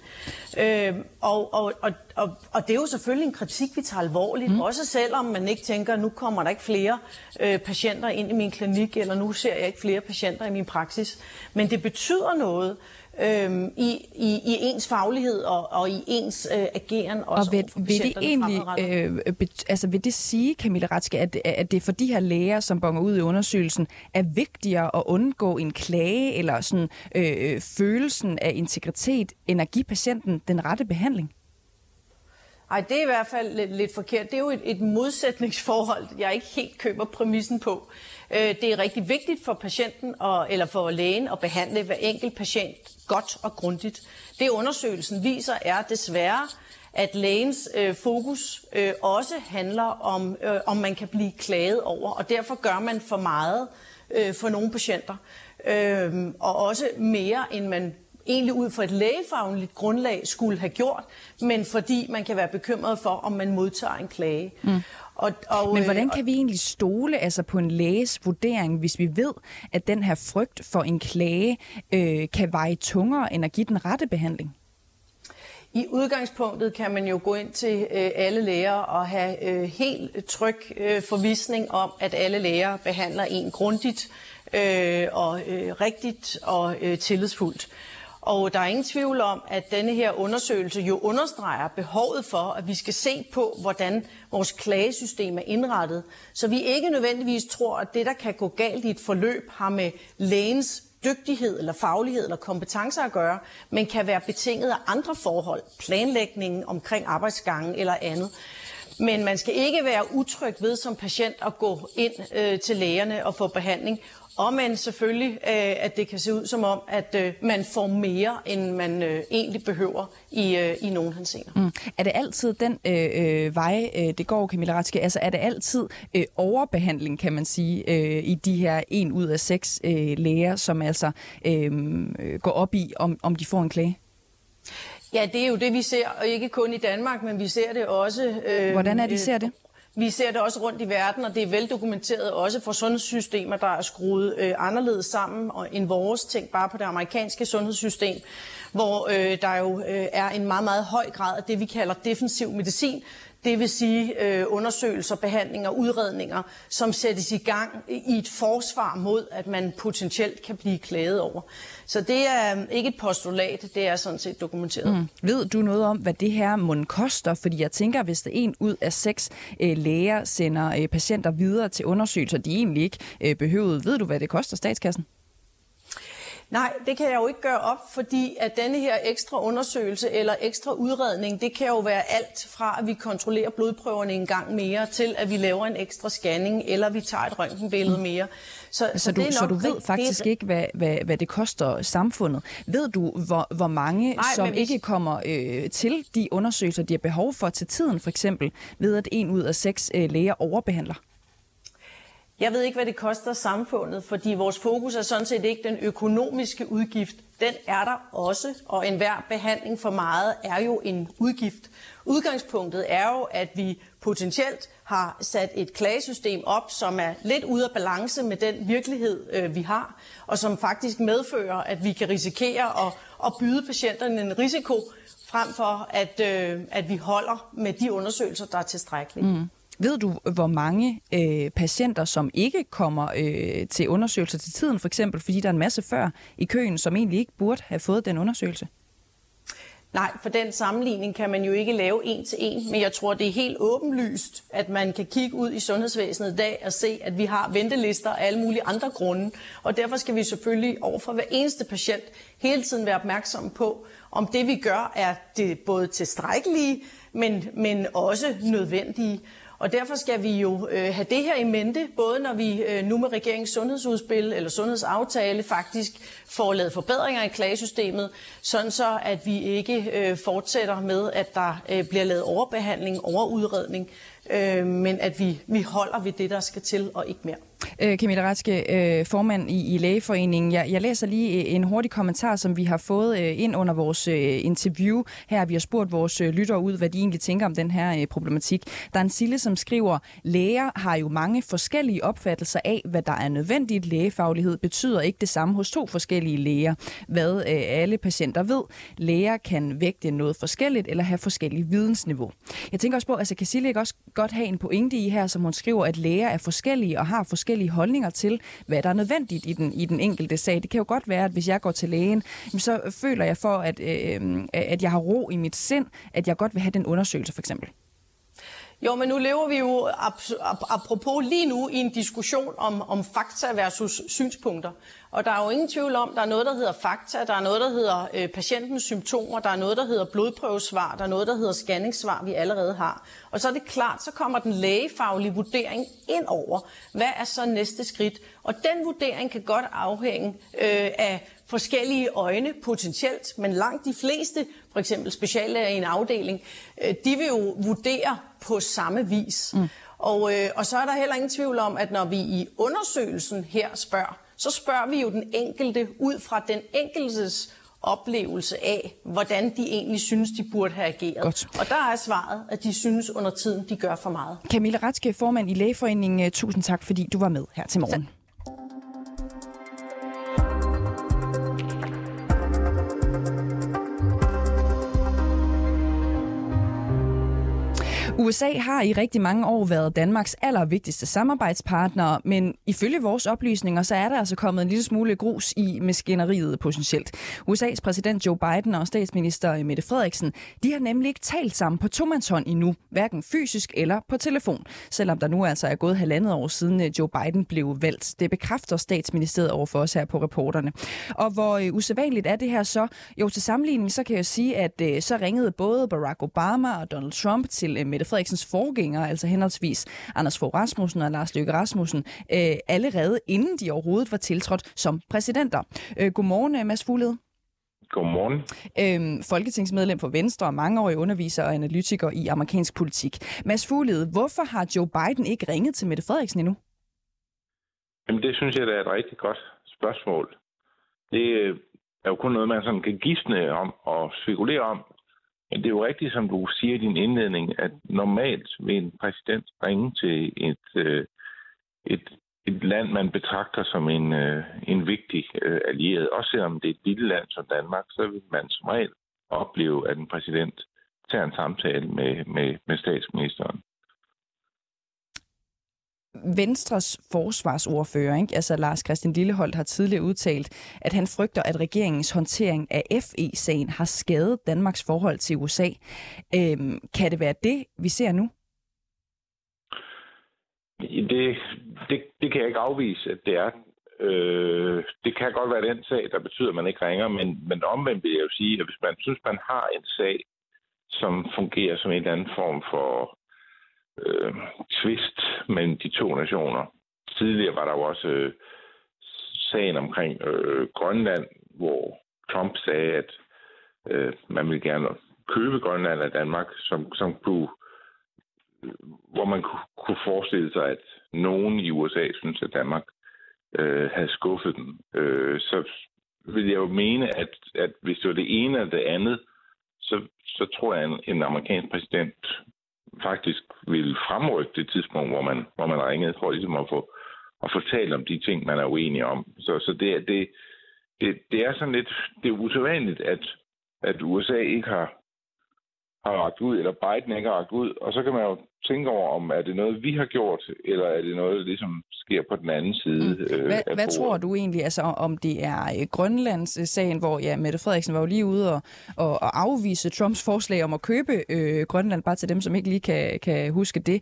Øh, og, og, og, og, og det er jo selvfølgelig en kritik, vi tager alvorligt. Mm. Også selvom man ikke tænker, nu kommer der ikke flere øh, patienter ind i min klinik, eller nu ser jeg ikke flere patienter i min praksis. Men det betyder noget, øh, i, i, i ens faglighed og, og i ens øh, ageren også og vil, vil det egentlig, øh, bet, altså vil det sige, Camilla Ratske, at, at det for de her læger, som bonger ud i undersøgelsen, er vigtigere at undgå en klage eller sådan øh, følelsen af integritet, end at give patienten den rette behandling? Ej, det er i hvert fald lidt, lidt forkert. Det er jo et, et modsætningsforhold, jeg ikke helt køber præmissen på. Øh, det er rigtig vigtigt for patienten og, eller for lægen at behandle hver enkelt patient godt og grundigt. Det undersøgelsen viser er desværre, at lægens øh, fokus øh, også handler om, øh, om man kan blive klaget over, og derfor gør man for meget øh, for nogle patienter. Øh, og også mere, end man egentlig ud fra et lægefagligt grundlag skulle have gjort, men fordi man kan være bekymret for, om man modtager en klage. Mm. Og, og, Men hvordan øh, kan vi egentlig stole altså på en læges vurdering, hvis vi ved, at den her frygt for en klage øh, kan veje tungere end at give den rette behandling? I udgangspunktet kan man jo gå ind til øh, alle læger og have øh, helt tryg øh, forvisning om, at alle læger behandler en grundigt øh, og øh, rigtigt og øh, tillidsfuldt. Og der er ingen tvivl om, at denne her undersøgelse jo understreger behovet for, at vi skal se på, hvordan vores klagesystem er indrettet, så vi ikke nødvendigvis tror, at det, der kan gå galt i et forløb, har med lægens dygtighed eller faglighed eller kompetencer at gøre, men kan være betinget af andre forhold, planlægningen omkring arbejdsgangen eller andet. Men man skal ikke være utryg ved som patient at gå ind øh, til lægerne og få behandling, og men selvfølgelig, øh, at det kan se ud som om, at øh, man får mere, end man øh, egentlig behøver i, øh, i nogen henseender. Mm. Er det altid den øh, øh, vej, øh, det går, Camilla Ratske? Altså er det altid øh, overbehandling, kan man sige, øh, i de her en ud af seks øh, læger, som altså øh, går op i, om, om de får en klage? Ja, det er jo det, vi ser, og ikke kun i Danmark, men vi ser det også... Øh, Hvordan er det, I ser det? Vi ser det også rundt i verden, og det er veldokumenteret også for sundhedssystemer, der er skruet øh, anderledes sammen og end vores. Tænk bare på det amerikanske sundhedssystem, hvor øh, der jo øh, er en meget, meget høj grad af det, vi kalder defensiv medicin, det vil sige øh, undersøgelser, behandlinger, udredninger, som sættes i gang i et forsvar mod, at man potentielt kan blive klaget over. Så det er øh, ikke et postulat, det er sådan set dokumenteret. Mm. Ved du noget om, hvad det her mund koster? Fordi jeg tænker, hvis det en ud af seks øh, læger sender øh, patienter videre til undersøgelser, de egentlig ikke øh, behøvede, ved du, hvad det koster statskassen? Nej, det kan jeg jo ikke gøre op, fordi at denne her ekstra undersøgelse eller ekstra udredning, det kan jo være alt fra, at vi kontrollerer blodprøverne en gang mere, til at vi laver en ekstra scanning, eller vi tager et røntgenbillede mm. mere. Så, så, så, du, så du ved faktisk det... ikke, hvad, hvad, hvad det koster samfundet. Ved du, hvor, hvor mange, Nej, som hvis... ikke kommer øh, til de undersøgelser, de har behov for til tiden, for eksempel, ved at en ud af seks øh, læger overbehandler? Jeg ved ikke, hvad det koster samfundet, fordi vores fokus er sådan set ikke den økonomiske udgift. Den er der også, og enhver behandling for meget er jo en udgift. Udgangspunktet er jo, at vi potentielt har sat et klagesystem op, som er lidt ude af balance med den virkelighed, øh, vi har, og som faktisk medfører, at vi kan risikere at, at byde patienterne en risiko, frem for at, øh, at vi holder med de undersøgelser, der er tilstrækkelige. Mm. Ved du, hvor mange øh, patienter, som ikke kommer øh, til undersøgelser til tiden, for eksempel fordi der er en masse før i køen, som egentlig ikke burde have fået den undersøgelse? Nej, for den sammenligning kan man jo ikke lave en til en, men jeg tror, det er helt åbenlyst, at man kan kigge ud i sundhedsvæsenet i dag og se, at vi har ventelister af alle mulige andre grunde. Og derfor skal vi selvfølgelig overfor hver eneste patient hele tiden være opmærksom på, om det vi gør er det både tilstrækkelige, men, men også nødvendige. Og derfor skal vi jo øh, have det her i mente, både når vi øh, nu med regeringens sundhedsudspil eller sundhedsaftale faktisk får lavet forbedringer i klagesystemet, sådan så at vi ikke øh, fortsætter med, at der øh, bliver lavet overbehandling, overudredning, øh, men at vi, vi holder ved det, der skal til, og ikke mere. Øh, Camilla Ratske, øh, formand i, i Lægeforeningen. Jeg, jeg læser lige øh, en hurtig kommentar, som vi har fået øh, ind under vores øh, interview her. Vi har spurgt vores øh, lyttere ud, hvad de egentlig tænker om den her øh, problematik. Der er en Sille, som skriver, læger har jo mange forskellige opfattelser af, hvad der er nødvendigt. Lægefaglighed betyder ikke det samme hos to forskellige læger, hvad øh, alle patienter ved. Læger kan vægte noget forskelligt eller have forskellige vidensniveau. Jeg tænker også på, altså kan Sille ikke også godt have en pointe i her, som hun skriver, at læger er forskellige og har forskellige forskellige holdninger til, hvad der er nødvendigt i den, i den enkelte sag. Det kan jo godt være, at hvis jeg går til lægen, så føler jeg for, at, øh, øh, at jeg har ro i mit sind, at jeg godt vil have den undersøgelse for eksempel. Jo, men nu lever vi jo apropos lige nu i en diskussion om, om fakta versus synspunkter. Og der er jo ingen tvivl om, der er noget, der hedder fakta, der er noget, der hedder øh, patientens symptomer, der er noget, der hedder blodprøvesvar, der er noget, der hedder scanningssvar, vi allerede har. Og så er det klart, så kommer den lægefaglige vurdering ind over. Hvad er så næste skridt? Og den vurdering kan godt afhænge øh, af forskellige øjne potentielt, men langt de fleste, for eksempel speciallæger i en afdeling, øh, de vil jo vurdere på samme vis. Mm. Og, øh, og så er der heller ingen tvivl om, at når vi i undersøgelsen her spørger, så spørger vi jo den enkelte ud fra den enkeltes oplevelse af, hvordan de egentlig synes, de burde have ageret. Godt. Og der er svaret, at de synes under tiden, de gør for meget. Camilla Ratske, formand i Lægeforeningen, tusind tak, fordi du var med her til morgen. Så USA har i rigtig mange år været Danmarks allervigtigste samarbejdspartner, men ifølge vores oplysninger, så er der altså kommet en lille smule grus i maskineriet potentielt. USA's præsident Joe Biden og statsminister Mette Frederiksen, de har nemlig ikke talt sammen på tomandshånd endnu, hverken fysisk eller på telefon, selvom der nu altså er gået halvandet år siden øh, Joe Biden blev valgt. Det bekræfter statsministeriet over for os her på reporterne. Og hvor øh, usædvanligt er det her så? Jo, til sammenligning, så kan jeg sige, at øh, så ringede både Barack Obama og Donald Trump til Mette Mette Frederiksens forgængere, altså henholdsvis Anders Fogh Rasmussen og Lars Løkke Rasmussen, øh, allerede inden de overhovedet var tiltrådt som præsidenter. Øh, godmorgen, øh, Mads Fuglede. Godmorgen. Øhm, folketingsmedlem for Venstre og mangeårig underviser og analytiker i amerikansk politik. Mads Fuglede, hvorfor har Joe Biden ikke ringet til Mette Frederiksen endnu? Jamen, det synes jeg, det er et rigtig godt spørgsmål. Det øh, er jo kun noget, man sådan kan gisne om og spekulere om. Men det er jo rigtigt, som du siger i din indledning, at normalt vil en præsident ringe til et, øh, et, et land, man betragter som en, øh, en vigtig øh, allieret. Også selvom det er et lille land som Danmark, så vil man som regel opleve, at en præsident tager en samtale med, med, med statsministeren. Venstres forsvarsordfører, ikke? altså Lars Christian Lilleholdt, har tidligere udtalt, at han frygter, at regeringens håndtering af FE-sagen har skadet Danmarks forhold til USA. Øhm, kan det være det, vi ser nu? Det, det, det kan jeg ikke afvise, at det er. Øh, det kan godt være den sag, der betyder, at man ikke ringer, men, men omvendt vil jeg jo sige, at hvis man synes, man har en sag, som fungerer som en eller anden form for øh, tvist mellem de to nationer. Tidligere var der jo også øh, sagen omkring øh, Grønland, hvor Trump sagde, at øh, man ville gerne købe Grønland af Danmark, som, som kunne, øh, hvor man kunne, kunne forestille sig, at nogen i USA synes, at Danmark øh, havde skuffet dem. Øh, så vil jeg jo mene, at, at hvis det var det ene eller det andet, så, så tror jeg, at en, en amerikansk præsident faktisk ville fremrykke det tidspunkt, hvor man, hvor man ringede for ligesom at få, at få talt om de ting, man er uenig om. Så, så det, det, det, det er sådan lidt, det er usædvanligt, at, at USA ikke har, har ragt ud, eller Biden ikke har ragt ud, og så kan man jo tænke over, om er det noget, vi har gjort, eller er det noget, der ligesom sker på den anden side. Mm. Øh, hvad, hvad tror du egentlig, altså om det er øh, Grønlands øh, sagen, hvor ja, Mette Frederiksen var jo lige ude og, og, og afvise Trumps forslag om at købe øh, Grønland, bare til dem, som ikke lige kan, kan huske det,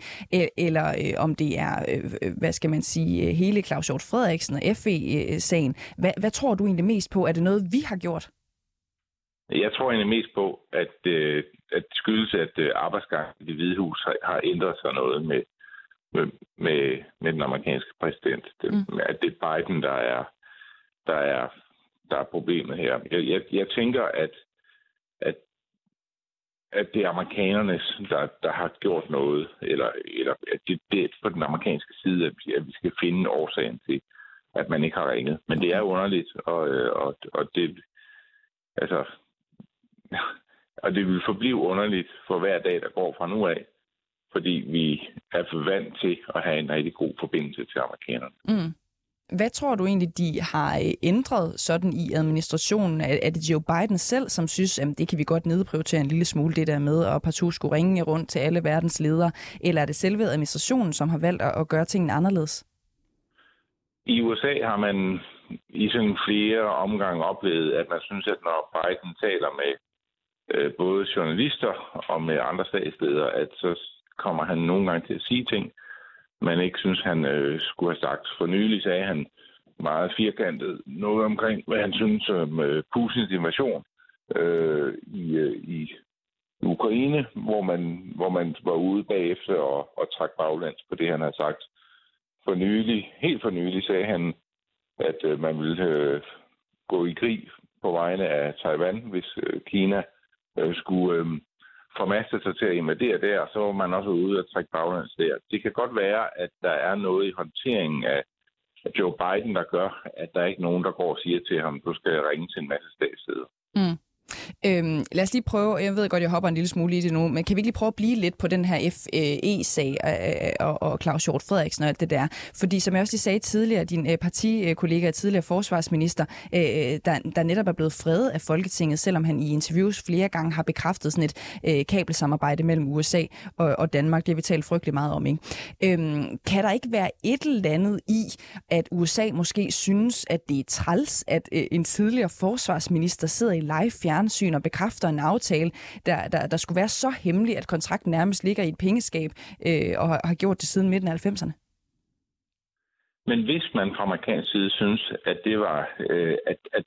eller øh, om det er, øh, hvad skal man sige, hele Claus Hjort Frederiksen og FE-sagen. Hvad, hvad tror du egentlig mest på? Er det noget, vi har gjort? Jeg tror egentlig mest på, at, øh, at det skyldes, at øh, arbejdsgangen i det hvide hus har, har ændret sig noget med, med, med, med den amerikanske præsident. Det, mm. At det er Biden, der er, der er, der er problemet her. Jeg, jeg, jeg tænker, at, at, at det er amerikanerne, der, der har gjort noget, eller, eller at det, det er på den amerikanske side, at vi, at vi skal finde årsagen til, at man ikke har ringet. Men det er underligt, og, øh, og, og det, altså, og det vil forblive underligt for hver dag, der går fra nu af, fordi vi er for vant til at have en rigtig god forbindelse til amerikanerne. Mm. Hvad tror du egentlig, de har øh, ændret sådan i administrationen? Er det Joe Biden selv, som synes, at det kan vi godt nedprioritere en lille smule, det der med, at partout skulle ringe rundt til alle verdens ledere? Eller er det selve administrationen, som har valgt at gøre tingene anderledes? I USA har man i sådan flere omgange oplevet, at man synes, at når Biden taler med øh, både journalister og med andre statsledere, at så kommer han nogle gange til at sige ting, man ikke synes, han øh, skulle have sagt. For nylig sagde han meget firkantet noget omkring, hvad han synes om øh, Putins invasion øh, i, øh, i Ukraine, hvor man, hvor man var ude bagefter og, og trak baglands på det, han har sagt. For nylig, helt for nylig sagde han, at øh, man ville øh, gå i krig på vegne af Taiwan, hvis øh, Kina øh, skulle øh, formaste sig til at invadere der, så var man også ude og trække baglands der. Det kan godt være, at der er noget i håndteringen af, Joe Biden, der gør, at der er ikke nogen, der går og siger til ham, du skal ringe til en masse statsledere. Mm. Øhm, lad os lige prøve, jeg ved godt, jeg hopper en lille smule i det nu, men kan vi ikke lige prøve at blive lidt på den her FE-sag øh, øh, og, og Claus Hjort Frederiksen og alt det der? Fordi som jeg også lige sagde tidligere, din øh, partikollega og tidligere forsvarsminister, øh, der, der netop er blevet fredet af Folketinget, selvom han i interviews flere gange har bekræftet sådan et øh, kabelsamarbejde mellem USA og, og Danmark. Det har vi talt frygtelig meget om. Ikke? Øhm, kan der ikke være et eller andet i, at USA måske synes, at det er træls, at øh, en tidligere forsvarsminister sidder i live fjernsyn og bekræfter en aftale, der, der, der skulle være så hemmelig, at kontrakten nærmest ligger i et pengeskab øh, og har, har gjort det siden midten af 90'erne? Men hvis man fra amerikansk side synes, at det var, øh, at, at,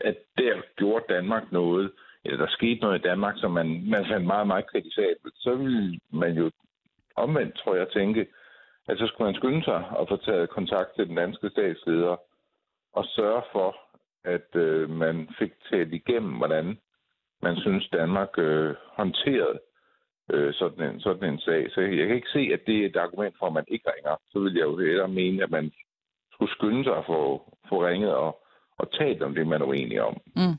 at der gjorde Danmark noget, eller der skete noget i Danmark, som man, man fandt meget, meget kritisabelt, så ville man jo omvendt, tror jeg, tænke, at så skulle man skynde sig og få taget kontakt til den danske statsleder og sørge for, at øh, man fik talt igennem, hvordan man synes, Danmark øh, håndterede øh, sådan, en, sådan en sag. Så jeg kan ikke se, at det er et argument for, at man ikke ringer. Så vil jeg jo hellere mene, at man skulle skynde sig at få, få ringet og, og talt om det, man er uenig om. Mm.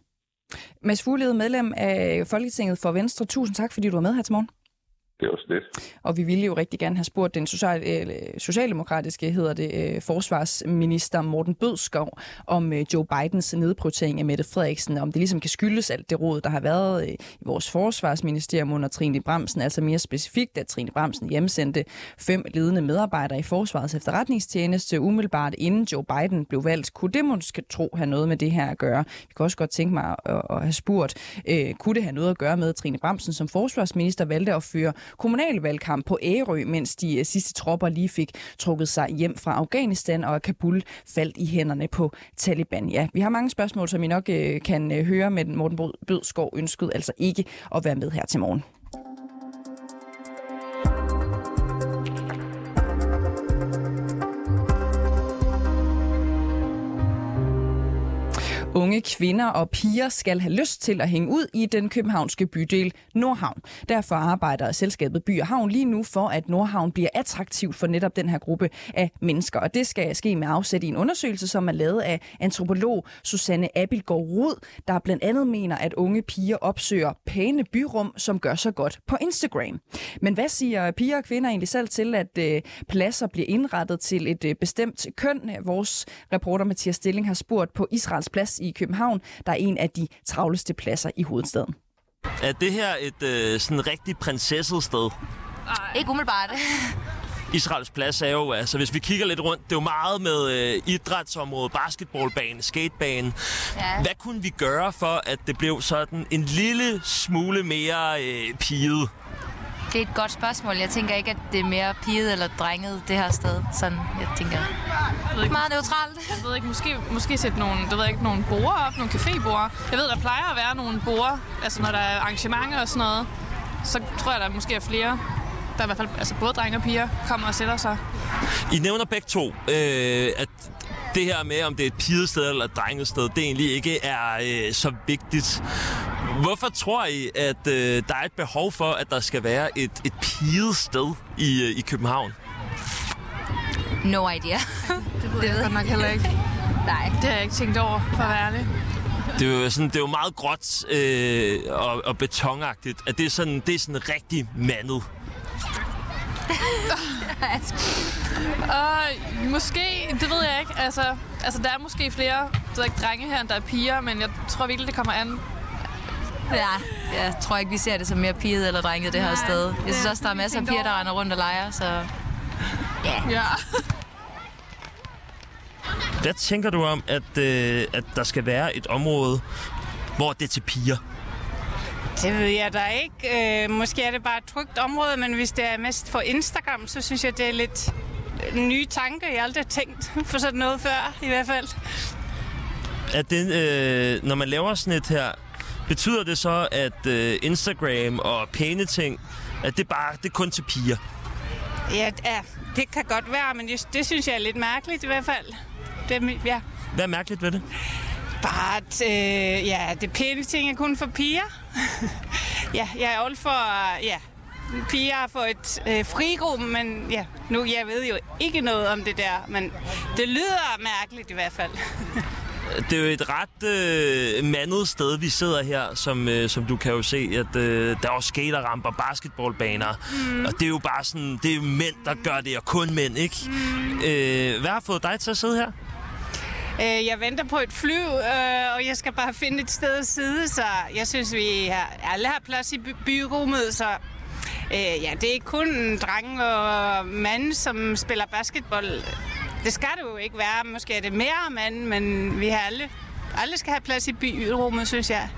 Mads Fuglede, medlem af Folketinget for Venstre. Tusind tak, fordi du var med her til morgen det er også det. Og vi ville jo rigtig gerne have spurgt den social, øh, socialdemokratiske hedder det, øh, forsvarsminister Morten Bødskov om øh, Joe Bidens nedprioritering af Mette Frederiksen, om det ligesom kan skyldes alt det råd, der har været i vores forsvarsministerium under Trine Bremsen, altså mere specifikt, at Trine Bremsen hjemsendte fem ledende medarbejdere i Forsvarets efterretningstjeneste umiddelbart inden Joe Biden blev valgt. Kunne det måske tro have noget med det her at gøre? Vi kan også godt tænke mig at, at have spurgt, kunne det have noget at gøre med, at Trine Bremsen som forsvarsminister valgte at føre kommunalvalgkamp på Ærø, mens de øh, sidste tropper lige fik trukket sig hjem fra Afghanistan, og Kabul faldt i hænderne på Taliban. Ja, vi har mange spørgsmål, som I nok øh, kan øh, høre, men Morten Bødskov ønskede altså ikke at være med her til morgen. Unge kvinder og piger skal have lyst til at hænge ud i den københavnske bydel Nordhavn. Derfor arbejder selskabet By og Havn lige nu for, at Nordhavn bliver attraktivt for netop den her gruppe af mennesker. Og det skal ske med afsæt i en undersøgelse, som er lavet af antropolog Susanne Abilgaard Rud, der blandt andet mener, at unge piger opsøger pæne byrum, som gør sig godt på Instagram. Men hvad siger piger og kvinder egentlig selv til, at øh, pladser bliver indrettet til et øh, bestemt køn? Vores reporter Mathias Stilling har spurgt på Israels plads i København, der er en af de travleste pladser i hovedstaden. Er det her et øh, sådan rigtig prinsesset sted? Ej. Ikke umiddelbart. Israels plads er jo, altså hvis vi kigger lidt rundt, det er jo meget med øh, idrætsområde, basketballbane, skatebane. Ja. Hvad kunne vi gøre for, at det blev sådan en lille smule mere øh, piget? Det er et godt spørgsmål. Jeg tænker ikke, at det er mere piget eller drenget det her sted. Sådan, jeg tænker. Jeg ved ikke, meget neutralt. Jeg ved ikke, måske, måske sætte nogle, det ved ikke, nogle borer op, nogle cafébord. Jeg ved, der plejer at være nogle borer, altså når der er arrangementer og sådan noget. Så tror jeg, der måske er flere der i hvert fald, altså både drenge og piger, kommer og sætter sig. I nævner begge to, øh, at det her med, om det er et pigested eller et drengested, det egentlig ikke er øh, så vigtigt. Hvorfor tror I, at øh, der er et behov for, at der skal være et, et piget sted i, øh, i København? No idea. det ved det jeg godt nok heller ikke. Nej. Det har jeg ikke tænkt over, for at være ærlig. Det er jo, sådan, det er jo meget gråt øh, og, og betonagtigt, at det er sådan, det er sådan rigtig mandet. uh, måske, det ved jeg ikke. Altså, altså der er måske flere der er ikke drenge her, end der er piger, men jeg tror virkelig, det kommer an Ja, jeg tror ikke, vi ser det som mere piget eller drenget det her Nej, sted. Jeg synes også, der er masser af piger, der render rundt og leger, så... Ja. ja. Hvad tænker du om, at, øh, at der skal være et område, hvor det er til piger? Det ved jeg da ikke. Øh, måske er det bare et trygt område, men hvis det er mest for Instagram, så synes jeg, det er lidt en ny tanke. Jeg har aldrig tænkt for sådan noget før, i hvert fald. At det, øh, når man laver sådan et her, betyder det så, at øh, Instagram og pæne ting, at det bare det er kun til piger? Ja, ja, det kan godt være, men det, det synes jeg er lidt mærkeligt i hvert fald. Det, ja. Hvad er mærkeligt ved det? Bare at øh, ja, det pæne ting er kun for piger. ja, jeg er alt for, ja, piger har fået et øh, frigruppe, men ja, nu jeg ved jo ikke noget om det der, men det lyder mærkeligt i hvert fald. Det er jo et ret øh, mandet sted, vi sidder her, som, øh, som du kan jo se, at øh, der er jo skaterramper, basketballbaner, mm. og det er jo bare sådan, det er jo mænd, der gør det, og kun mænd, ikke? Mm. Øh, hvad har fået dig til at sidde her? Øh, Jeg venter på et fly, øh, og jeg skal bare finde et sted at sidde, så jeg synes, vi har, alle har plads i by- byrummet, så øh, ja, det er ikke kun drenge og mænd, som spiller basketball. Det skal det jo ikke være. Måske er det mere mænd, men vi har alle, alle skal have plads i byrummet, synes jeg.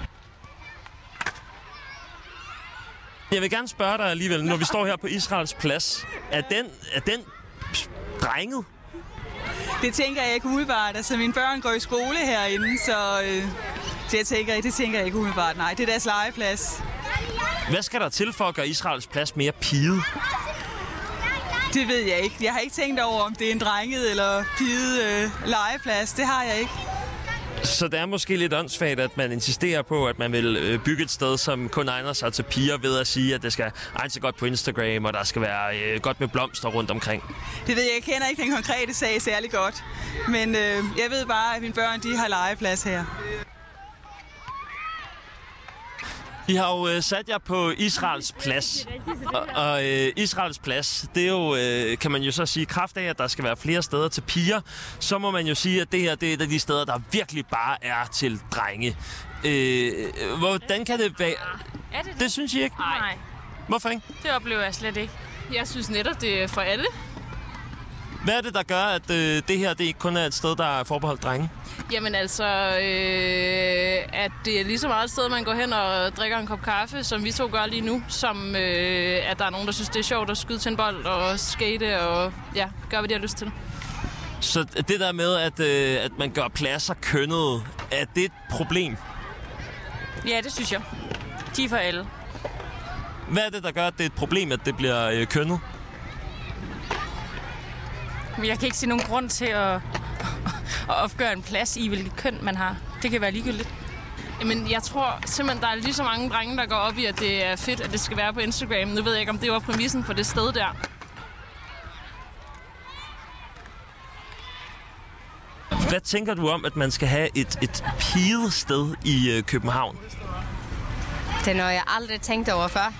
Jeg vil gerne spørge dig alligevel, når vi står her på Israels plads. Er den, er den drenget? Det tænker jeg ikke umiddelbart. Altså, mine børn går i skole herinde, så, øh, så jeg tænker, det tænker jeg ikke umiddelbart. Nej, det er deres legeplads. Hvad skal der til for at gøre Israels plads mere piget? Det ved jeg ikke. Jeg har ikke tænkt over, om det er en drenget eller piget øh, legeplads. Det har jeg ikke. Så det er måske lidt åndssvagt, at man insisterer på, at man vil øh, bygge et sted, som kun egner sig til piger ved at sige, at det skal egne sig godt på Instagram, og der skal være øh, godt med blomster rundt omkring. Det ved jeg. Jeg kender ikke den konkrete sag særlig godt. Men øh, jeg ved bare, at mine børn de har legeplads her. I har jo øh, sat jer på Israels plads. Og, og øh, Israels plads, det er jo, øh, kan man jo så sige, kraft af, at der skal være flere steder til piger, så må man jo sige, at det her det er et af de steder, der virkelig bare er til drenge. Øh, hvordan kan det være? Er det det? Det synes I ikke? Nej, Hvorfor ikke? det oplever jeg slet ikke. Jeg synes netop, det er for alle. Hvad er det, der gør, at øh, det her det ikke kun er et sted, der er forbeholdt drenge? Jamen altså, øh, at det er lige så meget et sted, man går hen og drikker en kop kaffe, som vi to gør lige nu, som øh, at der er nogen, der synes, det er sjovt at skyde til en bold og skate og ja, gøre, hvad de har lyst til. Så det der med, at, øh, at man gør pladser kønnede, er det et problem? Ja, det synes jeg. De er for alle. Hvad er det, der gør, at det er et problem, at det bliver øh, kønnet? Men jeg kan ikke se nogen grund til at, at opgøre en plads i, hvilket køn man har. Det kan være ligegyldigt. Jamen, jeg tror simpelthen, der er lige så mange drenge, der går op i, at det er fedt, at det skal være på Instagram. Nu ved jeg ikke, om det var præmissen for det sted der. Hvad tænker du om, at man skal have et, et piget sted i øh, København? Det er noget, jeg aldrig tænkt over før.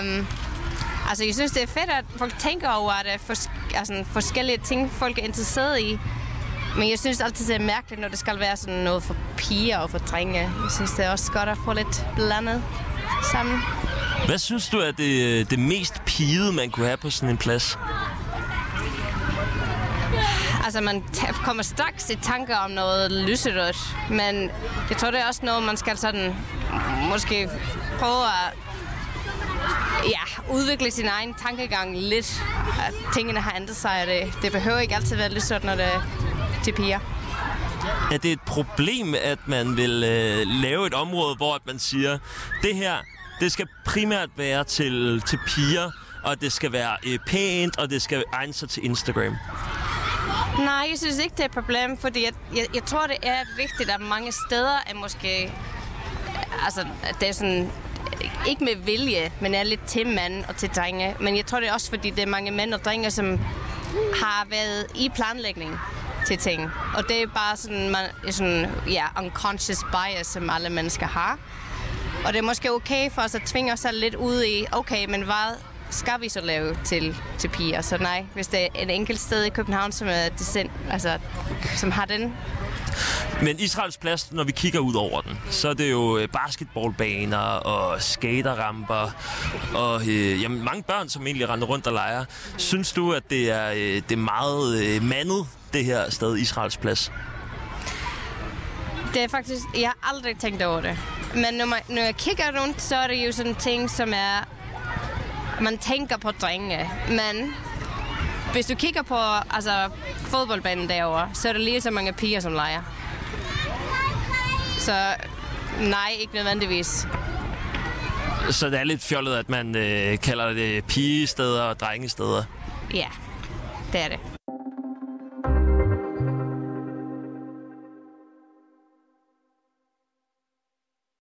Um, altså, jeg synes, det er fedt, at folk tænker over, at der er fors- altså, forskellige ting, folk er interesseret i. Men jeg synes altid, det er mærkeligt, når det skal være sådan noget for piger og for drenge. Jeg synes, det er også godt at få lidt blandet sammen. Hvad synes du er det, øh, det mest pigede, man kunne have på sådan en plads? Altså, man kommer straks i tanker om noget lyserødt, men jeg tror, det er også noget, man skal sådan måske prøve at ja, udvikle sin egen tankegang lidt. At tingene har ændret sig, og det, det behøver ikke altid være lyserødt, når det er til piger. Er det et problem, at man vil øh, lave et område, hvor at man siger, det her, det skal primært være til, til piger, og det skal være øh, pænt, og det skal egne sig til Instagram? Nej, jeg synes ikke, det er et problem, fordi jeg, jeg, jeg tror, det er vigtigt, at mange steder er måske... Altså, det er sådan... Ikke med vilje, men er lidt til mand og til drenge. Men jeg tror, det er også, fordi det er mange mænd og drenge, som har været i planlægning til ting. Og det er bare sådan, man, sådan ja, unconscious bias, som alle mennesker har. Og det er måske okay for os at tvinge os selv lidt ud i, okay, men hvad skal vi så lave til, til piger? Så nej, hvis det er et enkelt sted i København, som, er decent, altså, som har den Men Israels plads, når vi kigger ud over den, så er det jo øh, basketballbaner og skaterramper og øh, jamen, mange børn, som egentlig render rundt og leger. Synes du, at det er, øh, det er meget øh, mandet, det her sted, Israels plads? Det er faktisk, jeg har aldrig tænkt over det. Men når, man, når jeg kigger rundt, så er det jo sådan ting, som er, man tænker på drenge. Men hvis du kigger på altså, fodboldbanen derovre, så er der lige så mange piger, som leger. Så nej, ikke nødvendigvis. Så det er lidt fjollet, at man øh, kalder det pigesteder og drengesteder. Ja, det er det.